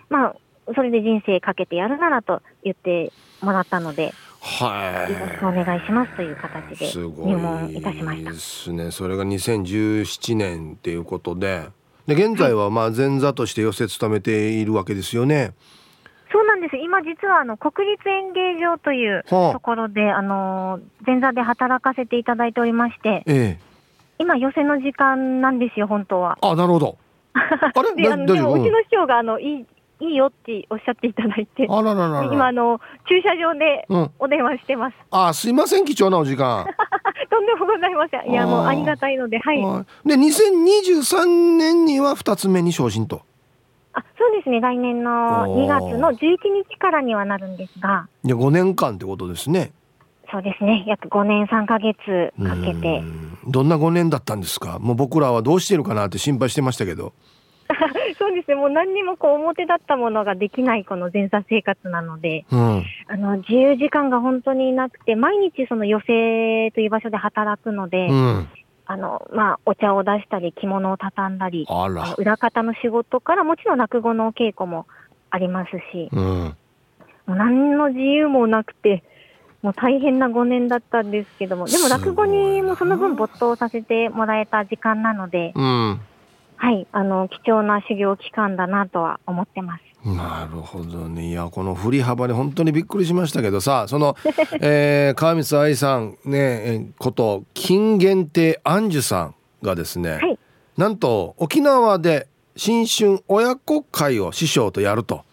まあ、それで人生かけてやるならと言ってもらったので、はい。よろしくお願いしますという形で入門いたしました。ですね。それが2017年っていうことで、で現在はまあ前座として寄せ務めているわけですよね。そうなんです。今実はあの国立演芸場というところで、はあ、あの前座で働かせていただいておりまして、ええ、今寄せの時間なんですよ本当は。あ、なるほど。あれ？(laughs) であのでもうちの師匠があのいいいいよっておっしゃっていただいて、あららら今あの駐車場でお電話してます。うん、あ、すいません貴重なお時間。(laughs) とんでもございません。いやもうありがたいので、はい。で2023年には二つ目に昇進と。あそうですね、来年の2月の11日からにはなるんですが。いや、5年間ってことですね。そうですね、約5年3か月かけて。どんな5年だったんですか、もう僕らはどうしてるかなって心配してましたけど。(laughs) そうですね、もう何にもこう表だったものができないこの前座生活なので、うん、あの自由時間が本当になくて、毎日その寄席という場所で働くので、うん、あの、まあ、お茶を出したり、着物を畳んだり、裏方の仕事からもちろん落語の稽古もありますし、うん、もう何の自由もなくて、もう大変な5年だったんですけども、でも落語にもその分没頭させてもらえた時間なので、うん、はい、あの、貴重な修行期間だなとは思ってます。なるほどね。いやこの振り幅に本当にびっくりしましたけどさその、(laughs) えー、川光愛さんねこと金限定アンジュさんがですね、はい、なんと沖縄で新春親子会を師匠とやると。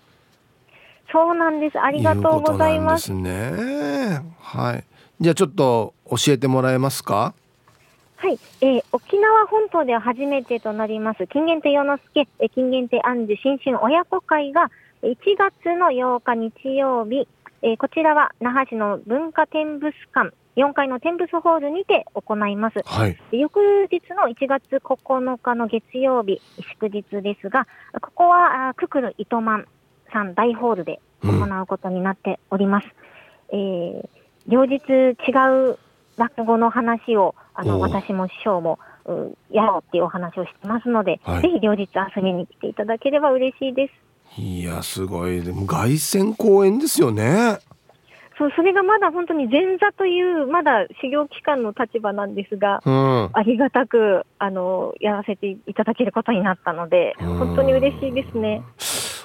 そうなんです。ありがとうございますね。はい。じゃあちょっと教えてもらえますか？はい、えー、沖縄本島では初めてとなります金元亭与之助、え金元亭安寿新春親子会が1月の8日日曜日、えー、こちらは那覇市の文化展物館4階の天仏ホールにて行います。はい、翌日の1月9日の月曜日、祝日ですが、ここはククル糸満さん大ホールで行うことになっております。うん、えー、両日違う落語の話を、あの、私も師匠も、やろうっていうお話をしてますので、はい、ぜひ両日遊びに来ていただければ嬉しいです。いや、すごい。でも凱旋公演ですよね。そう、それがまだ本当に前座という、まだ修行期間の立場なんですが、うん、ありがたく、あの、やらせていただけることになったので、本当に嬉しいですね。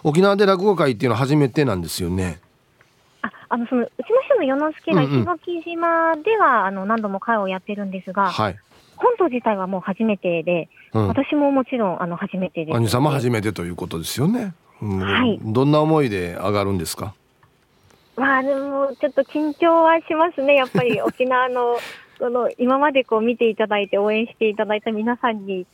沖縄で落語会っていうのは初めてなんですよね。あ、あの、その、うちの人の与之助が石垣島では、あの、何度も会をやってるんですが、はい。本島自体はもう初めてで、うん、私ももちろんあの初めてです、ね。兄さんも初めてということですよね。うん、はい。どんな思いで上がるんですか？まあでもちょっと緊張はしますね。やっぱり (laughs) 沖縄のその今までこう見ていただいて応援していただいた皆さんに、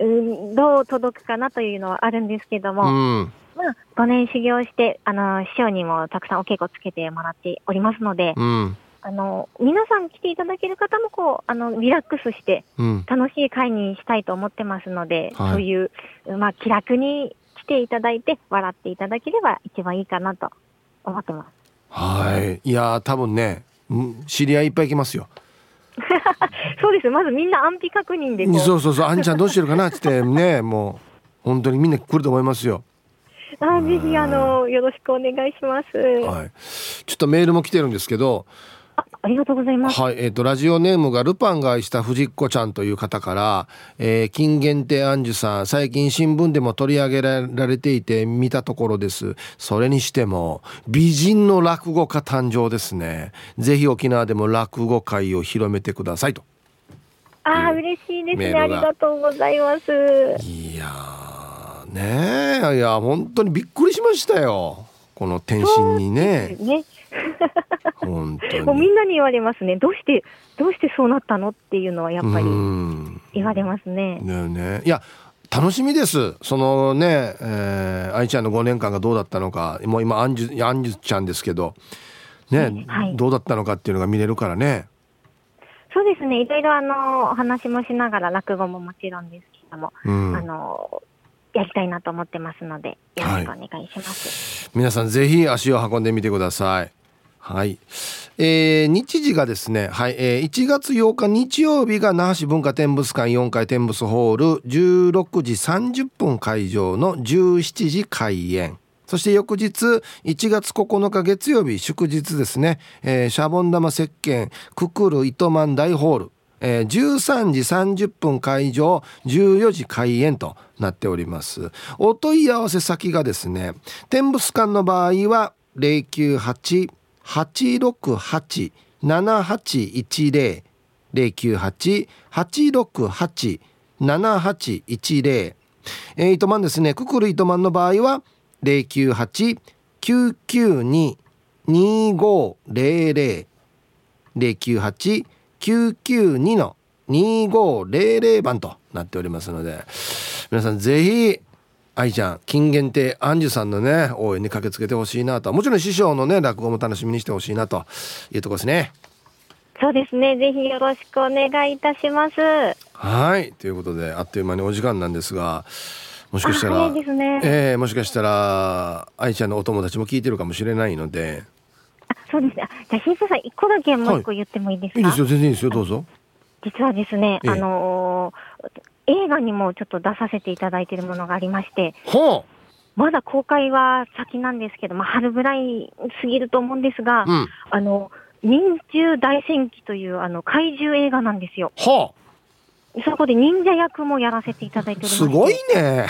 うん、どう届くかなというのはあるんですけども。うんまあ、5年修行して、あの、師匠にもたくさんお稽古つけてもらっておりますので、うん、あの、皆さん来ていただける方も、こう、あの、リラックスして、楽しい会にしたいと思ってますので、うん、そういう、まあ、気楽に来ていただいて、笑っていただければ一番いいかなと思ってます。はい。いや多分ね、知り合いいっぱい来ますよ。(laughs) そうです。まずみんな安否確認で。そうそうそう。あんちゃんどうしてるかなってね、もう、本当にみんな来ると思いますよ。あぜひあのよろしくお願いします。はい。ちょっとメールも来てるんですけど、ありがとうございます。はい、えっ、ー、とラジオネームがルパンが愛した藤子ちゃんという方から、えー、金限定アンジュさん、最近新聞でも取り上げられていて見たところです。それにしても美人の落語家誕生ですね。ぜひ沖縄でも落語会を広めてくださいと。ああ、嬉しいですね。ありがとうございます。いやねえ、いや本当にびっくりしましたよ。この転身にね。ね。(laughs) (laughs) 本当に。もうみんなに言われますね。どうしてどうしてそうなったのっていうのはやっぱり言われますね。ねね。いや楽しみです。そのね、えー、愛ちゃんの5年間がどうだったのか。もう今アンジュアンジュちゃんですけど。ね、はい、どうだったのかっていうのが見れるからね。そうですね。いろいろあのお話もしながら落語ももちろんですけども、うん、あのやりたいなと思ってますのでよろしくお願いします、はい、皆さんぜひ足を運んでみてください。はい。えー、日時がですね、はい、えー、1月8日日曜日が那覇市文化展物館4階展物ホール16時30分会場の17時開演。そして翌日1月9日月曜日祝日ですね、えー、シャボン玉石鹸くくる糸満大ホール、えー、13時30分会場14時開演となっております。お問い合わせ先がですね展物館の場合は098 868-7810 098-868-7810えー、糸満ですねくくる糸満の場合は098-992-2500 098-992の2500番となっておりますので皆さんぜひ愛ちゃん金限定アンジュさんのね応援に駆けつけてほしいなと。もちろん師匠のね落語も楽しみにしてほしいなというとこですね。そうですね。ぜひよろしくお願いいたします。はい。ということであっという間にお時間なんですがもしかしたら、ね、えー、もしかしたら愛ちゃんのお友達も聞いてるかもしれないのであそうですね。じゃあ新さん一個だけもう一個言ってもいいですか、はい、いいですよ。全然いいですよ。どうぞ。実はですね、ええ、あのー映画にもちょっと出させていただいているものがありまして、はあ、まだ公開は先なんですけど、まあ、春ぐらい過ぎると思うんですが、うん、あの、忍獣大戦記というあの怪獣映画なんですよ。はあ、そこで忍者役もやらせていただいております。すごいね。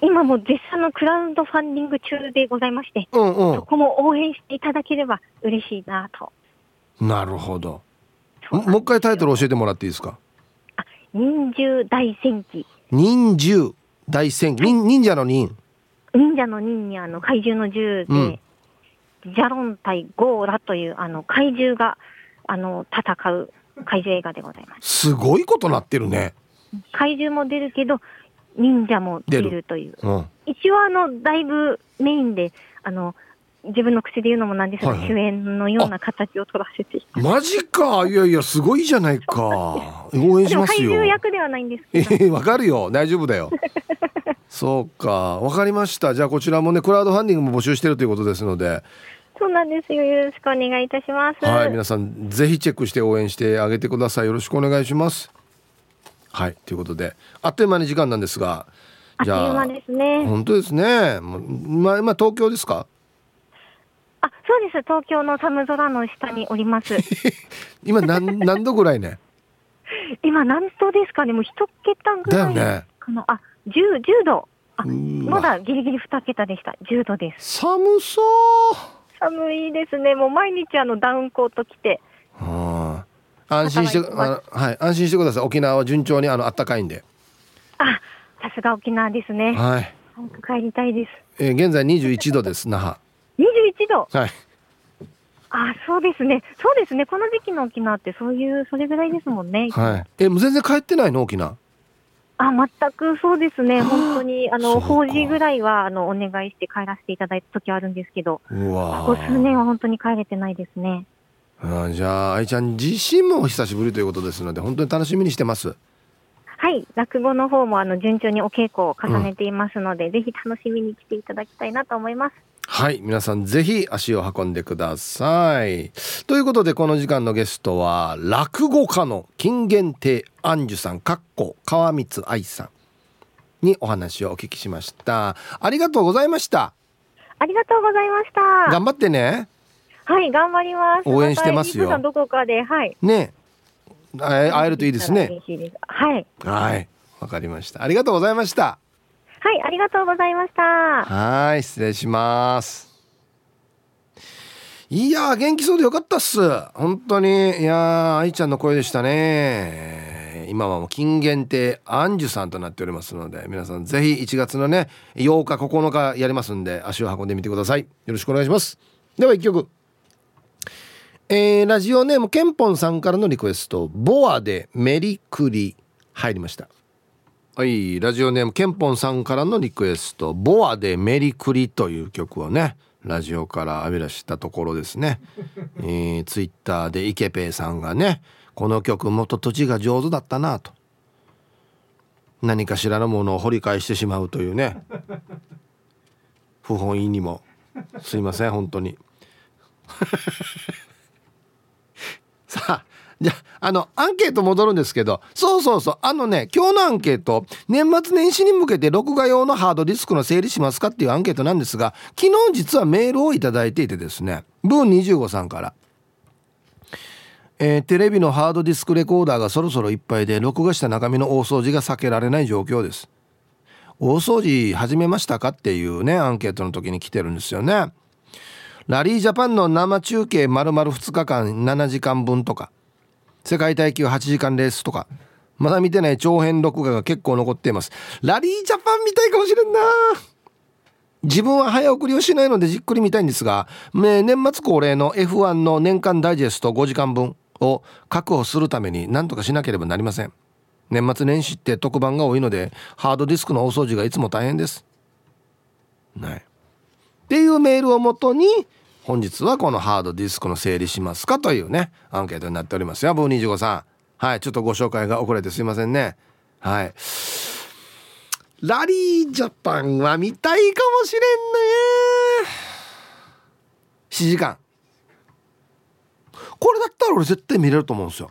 今も絶賛のクラウドファンディング中でございまして、うんうん、そこも応援していただければ嬉しいなと。なるほど。もう一回タイトル教えてもらっていいですか？忍獣大戦記。忍獣大戦記。忍忍者の忍。忍者の忍にあの怪獣の獣で、うん、ジャロン対ゴーラというあの怪獣があの戦う怪獣映画でございます。すごいことなってるね。怪獣も出るけど忍者も出るという。うん、一応あのだいぶメインであの自分の口で言うのもなんですが、はいはい、主演のような形を取らせてマジか。いやいやすごいじゃないか。(laughs) 応援しますよ。俳優役ではないんです (laughs) わかるよ。大丈夫だよ。(laughs) そうか。わかりました。じゃあこちらもねクラウドファンディングも募集してるということですので。そうなんですよ。よろしくお願いいたします。はい。皆さんぜひチェックして応援してあげてください。よろしくお願いしますはいということであっという間に時間なんですがじゃあ本当ですね。まあ今東京ですか？あそうです。東京の寒空の下におります。(laughs) 今何何度ぐらいね？(laughs) 今何度ですかね？もう一桁ぐらいね、あ十十度。あまだギリギリ二桁でした。十度です。寒そう。寒いですね。もう毎日あのダウンコート着て。はあ安心してあはい安心してください沖縄は順調にあの暖かいんであさすが沖縄ですねはい帰りたいですえー、現在二十一度です那覇21度？はい。あ、そうですね。そうですね。この時期の沖縄ってそういう、それぐらいですもんね。はい。え、もう全然帰ってないの？沖縄あ、全くそうですね。本当に、あの、法事ぐらいは、あの、お願いして帰らせていただいた時あるんですけど、ここ数年は本当に帰れてないですね。あじゃあ、愛ちゃん自身もお久しぶりということですので、本当に楽しみにしてます。はい、落語の方もあの順調にお稽古を重ねていますので、うん、ぜひ楽しみに来ていただきたいなと思います。はい。皆さんぜひ足を運んでください。ということでこの時間のゲストは落語家の金言亭安寿さんかっこ川光愛さんにお話をお聞きしました。ありがとうございました。ありがとうございました。頑張ってねはい頑張ります応援してますよどこかではいね会えるといいですねはいはいわかりましたありがとうございましたはい、ありがとうございました。はい、失礼します。いや元気そうでよかったっす。本当に。いや愛ちゃんの声でしたね。今はもう金言亭アンジュさんとなっておりますので、皆さんぜひ1月のね、8日、9日やりますんで、足を運んでみてください。よろしくお願いします。では1曲。えー、ラジオネームケンポンさんからのリクエスト、ボアでメリクリ入りました。はいラジオネームケンポンさんからのリクエスト「ボアでメリクリ」という曲をねラジオから浴び出したところですね、(laughs) えー、ツイッターでイケペイさんがねこの曲もっと土地が上手だったなと。何かしらのものを掘り返してしまうというね。(laughs) 不本意にも。すいません本当に。(laughs) さあじゃあのアンケート戻るんですけどそうそうそうあのね今日のアンケート年末年始に向けて録画用のハードディスクの整理しますかっていうアンケートなんですが昨日実はメールを頂いていてですねブーン25さんから。えー、テレビのハードディスクレコーダーがそろそろいっぱいで録画した中身の大掃除が避けられない状況です。大掃除始めましたかっていうねアンケートの時に来てるんですよね。ラリージャパンの生中継丸々2日間7時間分とか。世界耐久8時間レースとか。まだ見てない長編録画が結構残っています。ラリージャパン見たいかもしれんな。自分は早送りをしないのでじっくり見たいんですが年末恒例の F1 の年間ダイジェスト5時間分を確保するために何とかしなければなりません。年末年始って特番が多いのでハードディスクの大掃除がいつも大変です。ない。っていうメールをもとに本日はこのハードディスクの整理しますかというねアンケートになっておりますよ。ブー25さん。はいちょっとご紹介が遅れてすいませんね。はい。ラリージャパンは見たいかもしれんね。7時間。これだったら俺絶対見れると思うんですよ。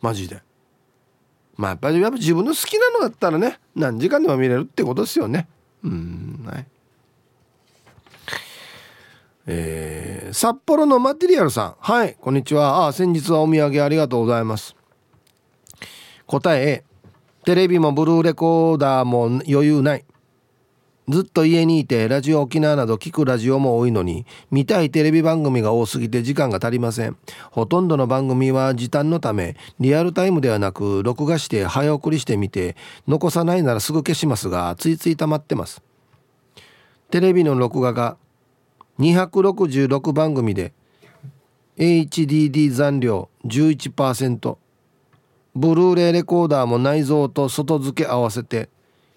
マジで。まあやっぱり自分の好きなのだったらね何時間でも見れるってことですよね。うんはい。えー、札幌のマテリアルさん。はいこんにちは。あ先日はお土産ありがとうございます。答え A テレビもブルーレコーダーも余裕ない。ずっと家にいてラジオ沖縄など聞くラジオも多いのに見たいテレビ番組が多すぎて時間が足りません。ほとんどの番組は時短のためリアルタイムではなく録画して早送りしてみて残さないならすぐ消しますがついつい溜まってます。テレビの録画が266番組で HDD 残量11%ブルーレイレコーダーも内蔵と外付け合わせて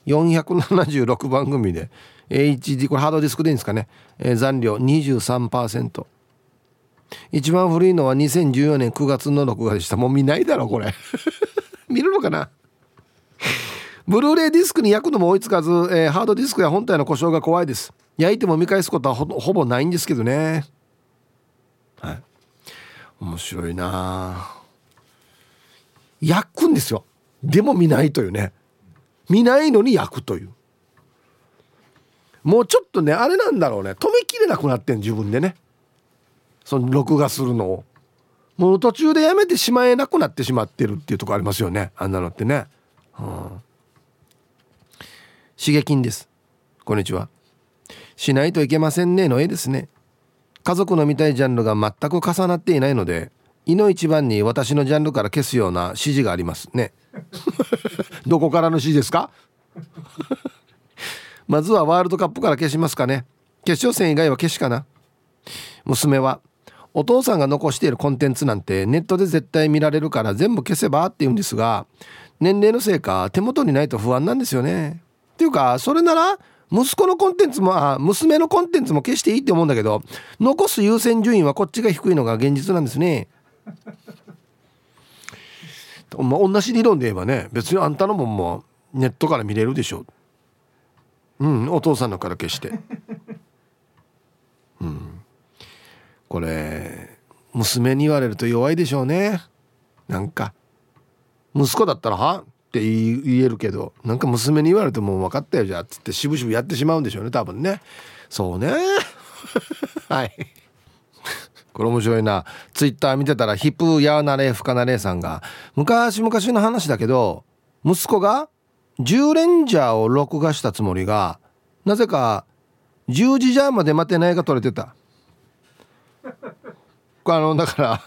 476番組で HD これハードディスクでいいんですかね、え、残量23%一番古いのは2014年9月の録画でした。もう見ないだろこれ。(laughs) 見るのかな？ブルーレイディスクに焼くのも追いつかず、えー、ハードディスクや本体の故障が怖いです。焼いても見返すことはほぼないんですけどね。はい。面白いな。焼くんですよ。でも見ないというね。見ないのに焼くという。もうちょっとねあれなんだろうね。止めきれなくなってん自分でね。その録画するのを。もう途中でやめてしまえなくなってしまってるっていうとこありますよね。あんなのってね、うん、刺激です。こんにちは。しないといけませんねの絵ですね。家族の見たいジャンルが全く重なっていないのでいの一番に私のジャンルから消すような指示がありますね。(laughs) どこからの指示ですか？(laughs) まずはワールドカップから消しますかね。決勝戦以外は消しかな。娘はお父さんが残しているコンテンツなんてネットで絶対見られるから全部消せばって言うんですが年齢のせいか手元にないと不安なんですよね。っていうかそれなら息子のコンテンツもあ娘のコンテンツも消していいって思うんだけど残す優先順位はこっちが低いのが現実なんですね。まあ、同じ理論で言えばね別にあんたのもんもネットから見れるでしょ。うんお父さんのから消して。うん。これ娘に言われると弱いでしょうね。なんか。息子だったら「は?」って言えるけどなんか娘に言われてもう分かったよじゃあっつって渋々やってしまうんでしょうね多分ね。そうね。(laughs) はい。これ面白いな。ツイッター見てたらヒップヤーナレーフカナレーさんが昔々の話だけど息子が10レンジャーを録画したつもりがなぜか10時ジャーまで待てないが取れてた。あのだから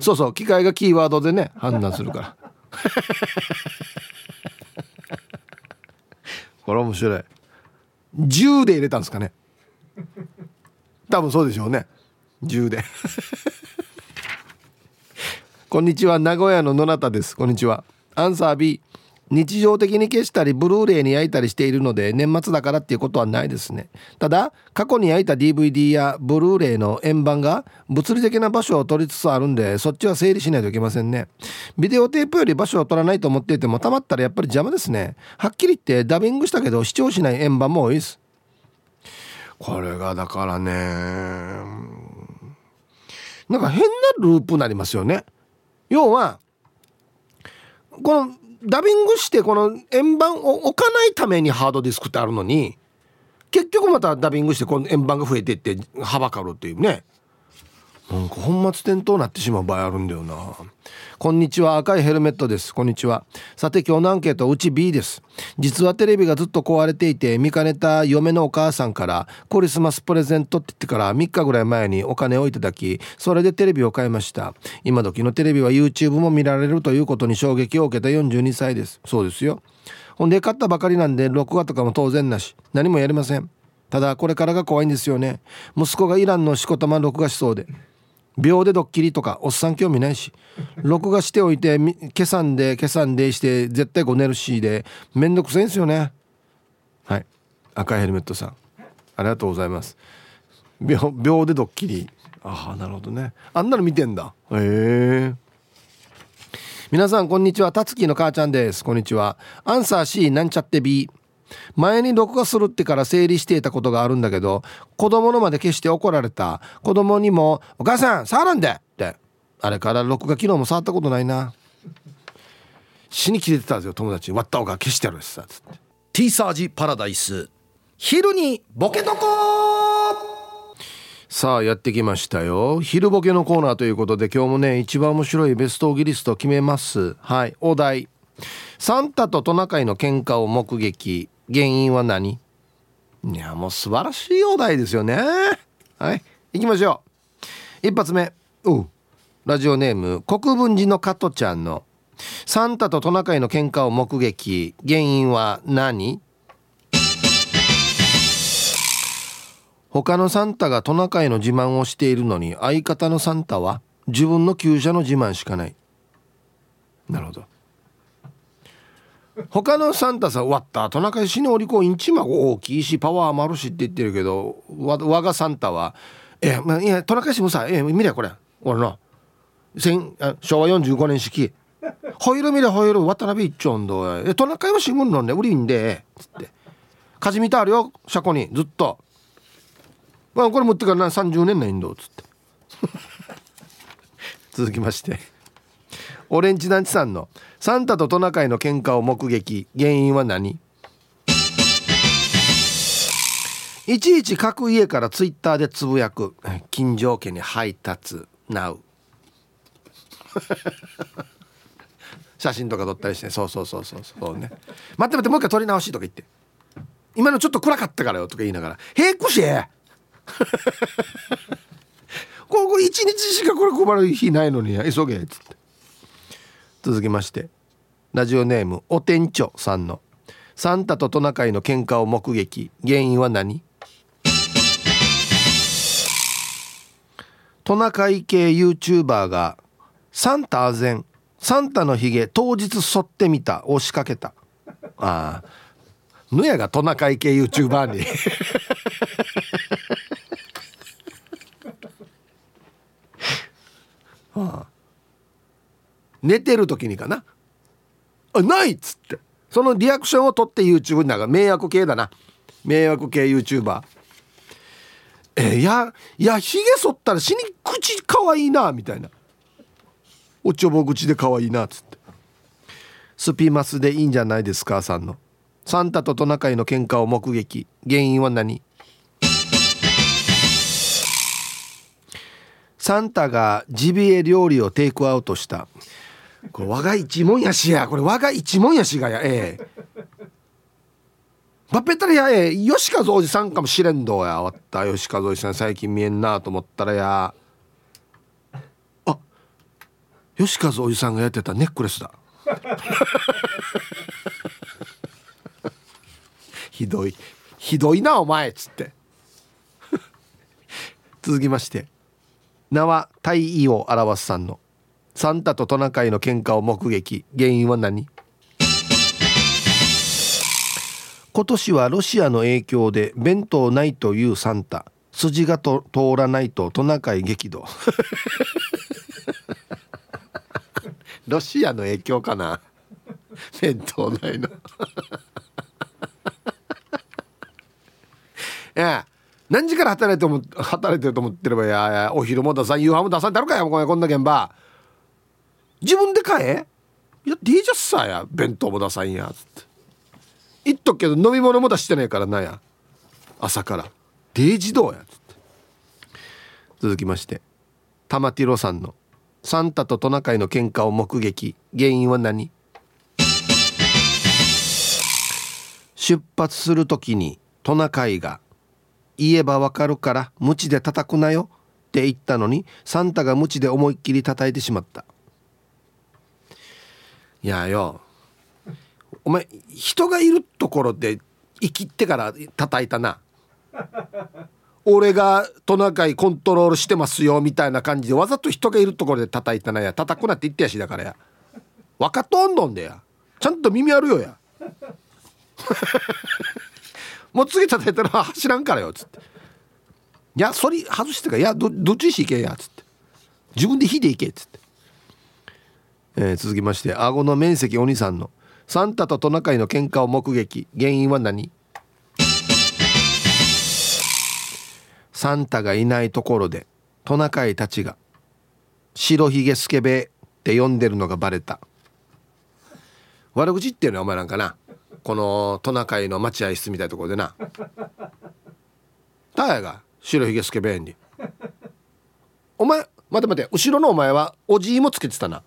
そうそう機械がキーワードでね判断するから。(laughs) これ面白い。10で入れたんですかね。多分そうでしょうね。10で。(laughs) こんにちは。名古屋の野中です。こんにちは。アンサー B 日常的に消したりブルーレイに焼いたりしているので年末だからっていうことはないですね。ただ過去に焼いた DVD やブルーレイの円盤が物理的な場所を取りつつあるんでそっちは整理しないといけませんね。ビデオテープより場所を取らないと思っていてもたまったらやっぱり邪魔ですね。はっきり言ってダビングしたけど視聴しない円盤も多いです。これがだからねなんか変なループになりますよね。要はこのダビングしてこの円盤を置かないためにハードディスクってあるのに結局またダビングしてこの円盤が増えていってはばかるっていうね。なんか本末転倒になってしまう場合あるんだよな。こんにちは赤いヘルメットです。こんにちは。さて今日のアンケートうち B です。実はテレビがずっと壊れていて見かねた嫁のお母さんからクリスマスプレゼントって言ってから3日ぐらい前にお金をいただきそれでテレビを買いました。今時のテレビは YouTube も見られるということに衝撃を受けた42歳です。そうですよ。ほんで買ったばかりなんで録画とかも当然なし。何もやりません。ただこれからが怖いんですよね。息子がイランのしこたま録画しそうで。秒でドッキリとかおっさん興味ないし録画しておいて消さんで消さんでして絶対ごねるしでめんどくさいんですよね。はい。赤いヘルメットさん。ありがとうございます。秒秒でドッキリ。ああなるほどね。あんなの見てんだ。へえ。皆さんこんにちは。たつきの母ちゃんです。こんにちは。アンサー C なんちゃって B 前に録画するってから整理していたことがあるんだけど子供のまで消して怒られた。子供にも「お母さん触らんで!」って。あれから録画機能も触ったことないな。死に切れてたんですよ友達に割った方が消してやるしさつって。ティーサージパラダイス。昼にボケとこさあやってきましたよ。昼ボケのコーナーということで今日もね一番面白いベストギリスト決めます。はいお題。サンタとトナカイの喧嘩を目撃原因は何？いやもう素晴らしいお題ですよね。はい行きましょう。一発目。う。ラジオネーム国分寺の加トちゃんの。サンタとトナカイの喧嘩を目撃。原因は何？他のサンタがトナカイの自慢をしているのに相方のサンタは自分の厩舎の自慢しかない。なるほど。他のサンタさん終わったトナカイ死におりこインチマ大きいしパワーもあるしって言ってるけどわ我がサンタは「えまあ、いやトナカイしもさえ見りゃこれ。俺の。昭和45年式。ホイール見りゃホイール渡辺一丁んどえトナカイは死ぬのね売りんで」つって「火事見てあるよ車庫にずっと」まあこれ持ってからな30年ないんだ」つって。(laughs) 続きまして。オレンジ団地さんの「サンタとトナカイの喧嘩を目撃。原因は何?」いちいち各家からツイッターでつぶやく。近所家に配達。なう (laughs) 写真とか撮ったりして。そうそうそうそうそうね。待って待ってもう一回撮り直しとか言って。今のちょっと暗かったからよとか言いながら「へえくしえ! (laughs)」ここ一日しかこれ配る日ないのに。急げ。っつって。続きましてラジオネームお店長さんの「サンタとトナカイの喧嘩を目撃。原因は何?」トナカイ系 YouTuber が「サンタあぜんサンタのひげ当日剃ってみた」を仕掛けた。ああ。ぬやがトナカイ系 YouTuber に。はあ、寝てる時にかな。あないっつって。そのリアクションを取って YouTube になんか迷惑系だな。迷惑系 YouTuber えー、いやいやひげ剃ったら死に口かわいいなみたいな。おちょぼ口でかわいいなっつって。スピマスでいいんじゃないですかさんの。サンタとトナカイの喧嘩を目撃。原因は何？サンタがジビエ料理をテイクアウトした。これ我が一門やしや。これ我が一門やしがや。ええ。バペったらや。え吉和おじさんかもしれんどや。わった。吉和おじさん最近見えんなと思ったらや。あ吉和おじさんがやってたネックレスだ。(laughs) ひどい。ひどいなお前っつって。続きまして。名は大意を表すさんの。サンタとトナカイの喧嘩を目撃。原因は何？今年はロシアの影響で弁当ないというサンタ。筋がと通らないとトナカイ激怒。(laughs) ロシアの影響かな？弁当ないの。い (laughs) や何時から働いても働いてると思ってればややお昼も出さん夕飯も出さんってあるかよこんな現場。自分で買え？いや DJ じゃさや。弁当も出さんや。つって。言っとくけど飲み物も出してないからなや。朝から。デイジどうや。つって。続きまして。玉ティロさんの「サンタとトナカイの喧嘩を目撃。原因は何?」出発する時にトナカイが言えばわかるから無知で叩くなよって言ったのにサンタが無知で思いっきり叩いてしまった。いやよお前人がいるところで生きってから叩いたな。(laughs) 俺がトナカイコントロールしてますよみたいな感じでわざと人がいるところで叩いたなや。叩くなって言ってやしだからや。分かっとんどんでや。ちゃんと耳あるよや。(laughs) もう次叩いたら走らんからよ」っつって「いやそれ外してからいやどどっちにし行けや」っつって「自分で火で行け」っつって、えー、続きまして顎の面積お兄さんの「サンタとトナカイの喧嘩を目撃。原因は何?」サンタがいないところでトナカイたちが「白ひげスケベ」って呼んでるのがバレた。悪口言ってるのお前なんかな？このトナカイの待合室みたいなところでな。タヤが白ひげスケベに。お前待て待て後ろのお前はおじいもつけてたな。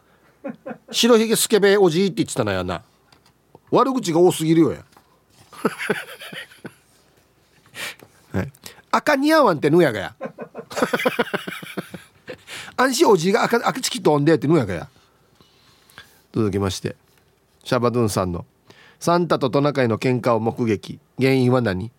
白ひげスケベおじいって言ってたなやな。悪口が多すぎるよや。(laughs) はい、赤似合わんってぬやがや。(laughs) 安心おじいが赤赤チキ飛んでってぬやがや。続きましてシャバドゥンさんのサンタとトナカイの喧嘩を目撃。原因は何？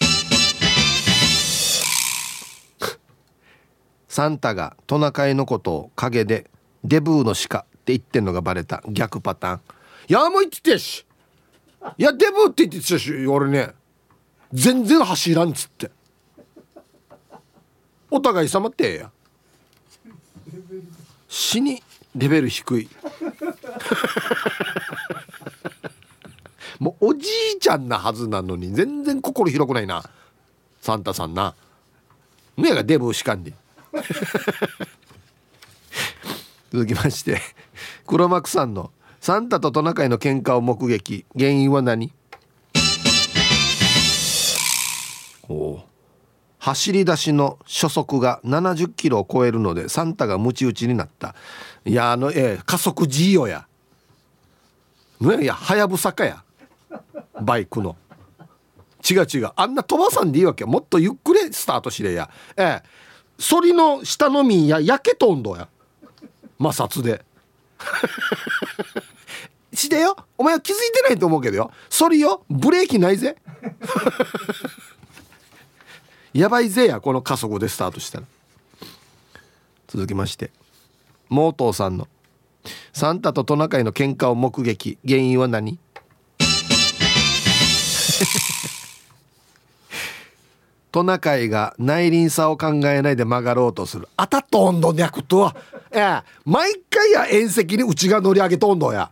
(laughs) サンタがトナカイのことを陰でデブーの鹿。って言ってんのがバレた逆パターンいやもう言っててし。いやデブって言ってたし俺ね。全然走らんっつって。お互い様ってや死にレベル低い。もうおじいちゃんなはずなのに全然心広くないな。サンタさんな。ねえがデブしかんで。続きまして (laughs) 黒幕さんのサンタとトナカイの喧嘩を目撃。原因は何？お走り出しの初速が70キロを超えるのでサンタがムチ打ちになった。いやあのええ加速 G よや。ねいやはやぶさかや。バイクの。違う違う。あんな飛ばさんでいいわけもっとゆっくりスタートしれや。ええ。反りの下のみや焼けとんどや。摩擦で。(laughs) してよ。お前は気づいてないと思うけどよ。それよ。ブレーキないぜ。(laughs) やばいぜやこの加速でスタートしたら。続きまして。モートーさんの。サンタとトナカイの喧嘩を目撃。原因は何？トナカイが内輪差を考えないで曲がろうとする。あたっと温度脈とはええ毎回や縁石にうちが乗り上げとんどや。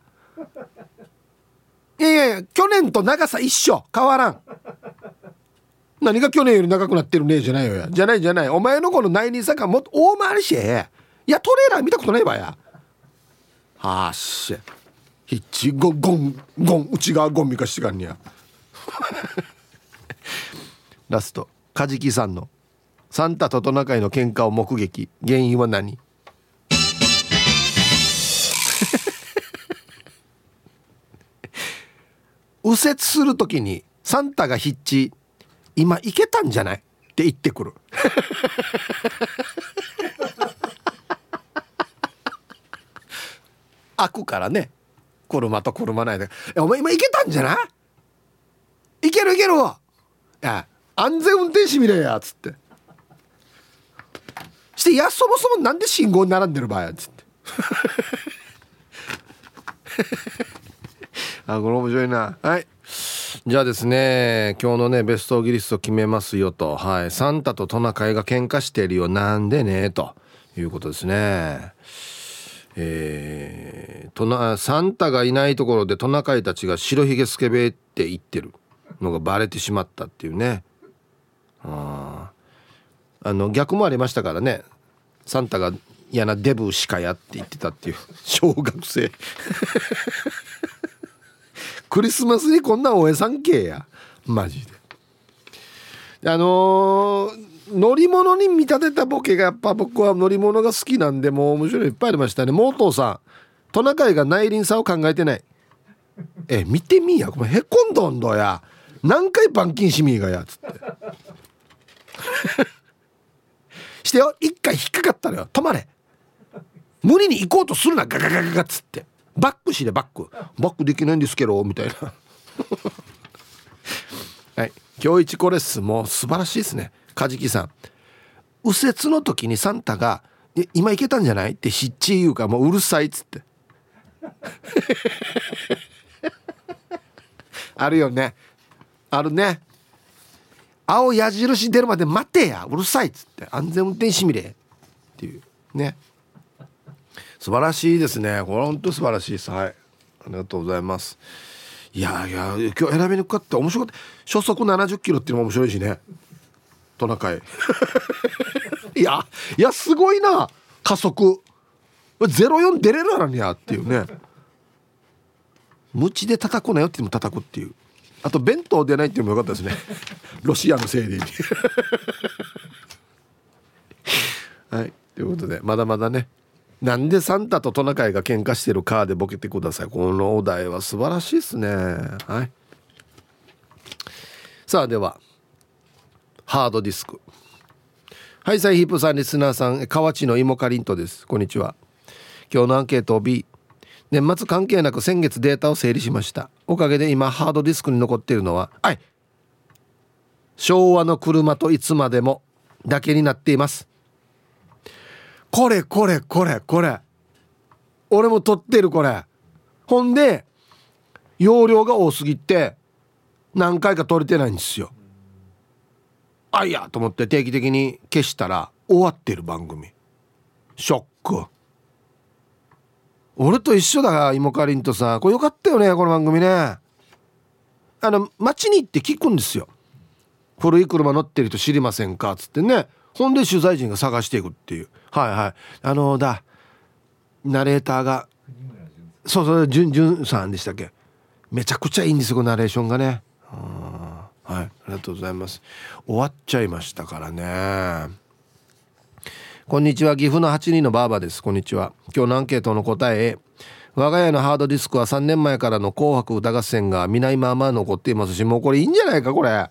いやいや去年と長さ一緒。変わらん。何が去年より長くなってるねじゃないよ。やじゃないじゃない。お前のこの内輪差がもっと大回りしいやトレーラー見たことないばや。はっしひっちゴゴンゴン内側ゴンミかしてかんにや。ラスト。カジキさんの。サンタとトナカイの喧嘩を目撃。原因は何？(laughs) 右折する時にサンタがヒッチ今行けたんじゃない？って言ってくる。(laughs) 開くからね。車と車ないで「お前今行けたんじゃないいけるいけるわいや安全運転士見れや」っつって。して「いやそもそもなんで信号に並んでる場合や」っつって。(laughs) あこれ面白いな。はい。じゃあですね今日のねベストギリスト決めますよと。はい。サンタとトナカイが喧嘩してるよ。なんでねと。いうことですね。えー、トナサンタがいないところでトナカイたちが白ひげスケベって言ってるのがバレてしまったっていうねああの逆もありましたからね。サンタが嫌なデブしかやって言ってたっていう。(laughs) 小学生。(laughs) クリスマスにこんなおえさんけや。マジで。あのー、乗り物に見立てたボケがやっぱ僕は乗り物が好きなんでもう面白いいっぱいありましたね。モートーさん。トナカイが内輪差を考えてない。え見てみや。これへこんどんどや。何回板金しみがや。つって。(laughs) してよ一回引っかかったのよ止まれ無理に行こうとするなガガガガガっつってバックしでバックバックできないんですけどみたいなはい今日一コレッスもう素晴らしいですねカジキさん右折の時にサンタが「今行けたんじゃない?」ってひっち言うからもううるさいっつってあるよねあるね青矢印出るまで待てや。うるさいっつって。安全運転しみれ。っていう。ね。素晴らしいですね。これ本当素晴らしいです。はい。ありがとうございます。いやいや今日選びにくかった面白かった。初速70キロっていうのも面白いしね。トナカイ。(laughs) いやいやすごいな。加速。04出れるならにやっていうね。無知で叩くなよって言っても叩くっていう。あと弁当出ないっていうのもよかったですね。(laughs) ロシアのせいで。(laughs) はい。ということでまだまだね。なんでサンタとトナカイが喧嘩してるかでボケてください。このお題は素晴らしいですね。はい。さあではハードディスク。はいサイヒップさんリスナーさん河内の芋かりんとです。こんにちは。今日のアンケートを B 年末関係なく先月データを整理しました。おかげで今ハードディスクに残っているのははい昭和の車といつまでもだけになっています。これこれこれこれ。俺も撮ってるこれ。ほんで容量が多すぎて何回か撮れてないんですよ。あいやと思って定期的に消したら終わってる番組。ショック。俺と一緒だ芋かりんとさ。これよかったよねこの番組ね。あの街に行って聞くんですよ。古い車乗ってる人知りませんかっつってね。ほんで取材陣が探していくっていう。はいはい。あのだナレーターがそうそうじゅんじゅんさんでしたっけ。めちゃくちゃいいんですよナレーションがね。はい。ありがとうございます。終わっちゃいましたからね。こんにちは。岐阜の8人のバーバです。こんにちは。今日のアンケートの答え我が家のハードディスクは3年前からの紅白歌合戦が見ないまま残っていますしもうこれいいんじゃないかこれ。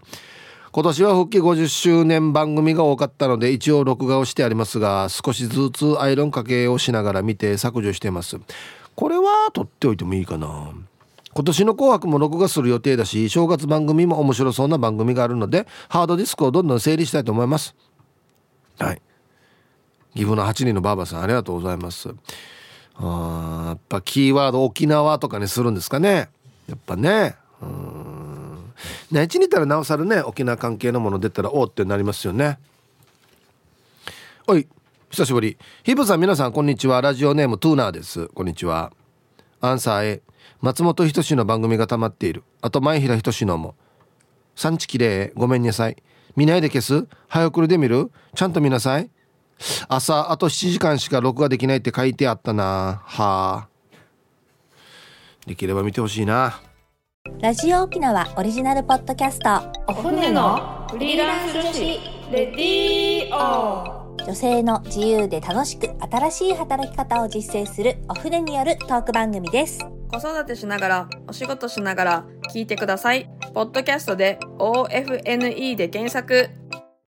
今年は復帰50周年番組が多かったので一応録画をしてありますが少しずつアイロンかけをしながら見て削除しています。これは撮っておいてもいいかな。今年の紅白も録画する予定だし正月番組も面白そうな番組があるのでハードディスクをどんどん整理したいと思います。はい。岐阜の8人のばあばさんありがとうございます。あやっぱキーワード沖縄とかにするんですかね。やっぱね。うん。内地にいたらなおさらね沖縄関係のもの出たらおおってなりますよね。おい久しぶり。ヒブさん皆さんこんにちは。ラジオネームトゥーナーです。こんにちは。アンサー A 松本人志の番組が溜まっている。あと前平人志のも。産地きれい。ごめんなさい。見ないで消す。早送りで見る。ちゃんと見なさい。朝あと7時間しか録画できないって書いてあったな。はあ。できれば見てほしいな。ラジオ沖縄オリジナルポッドキャスト。お船のフリーランス女子レディオ女性の自由で楽しく新しい働き方を実践するお船によるトーク番組です。子育てしながらお仕事しながら聞いてください。ポッドキャストで OFNE で検索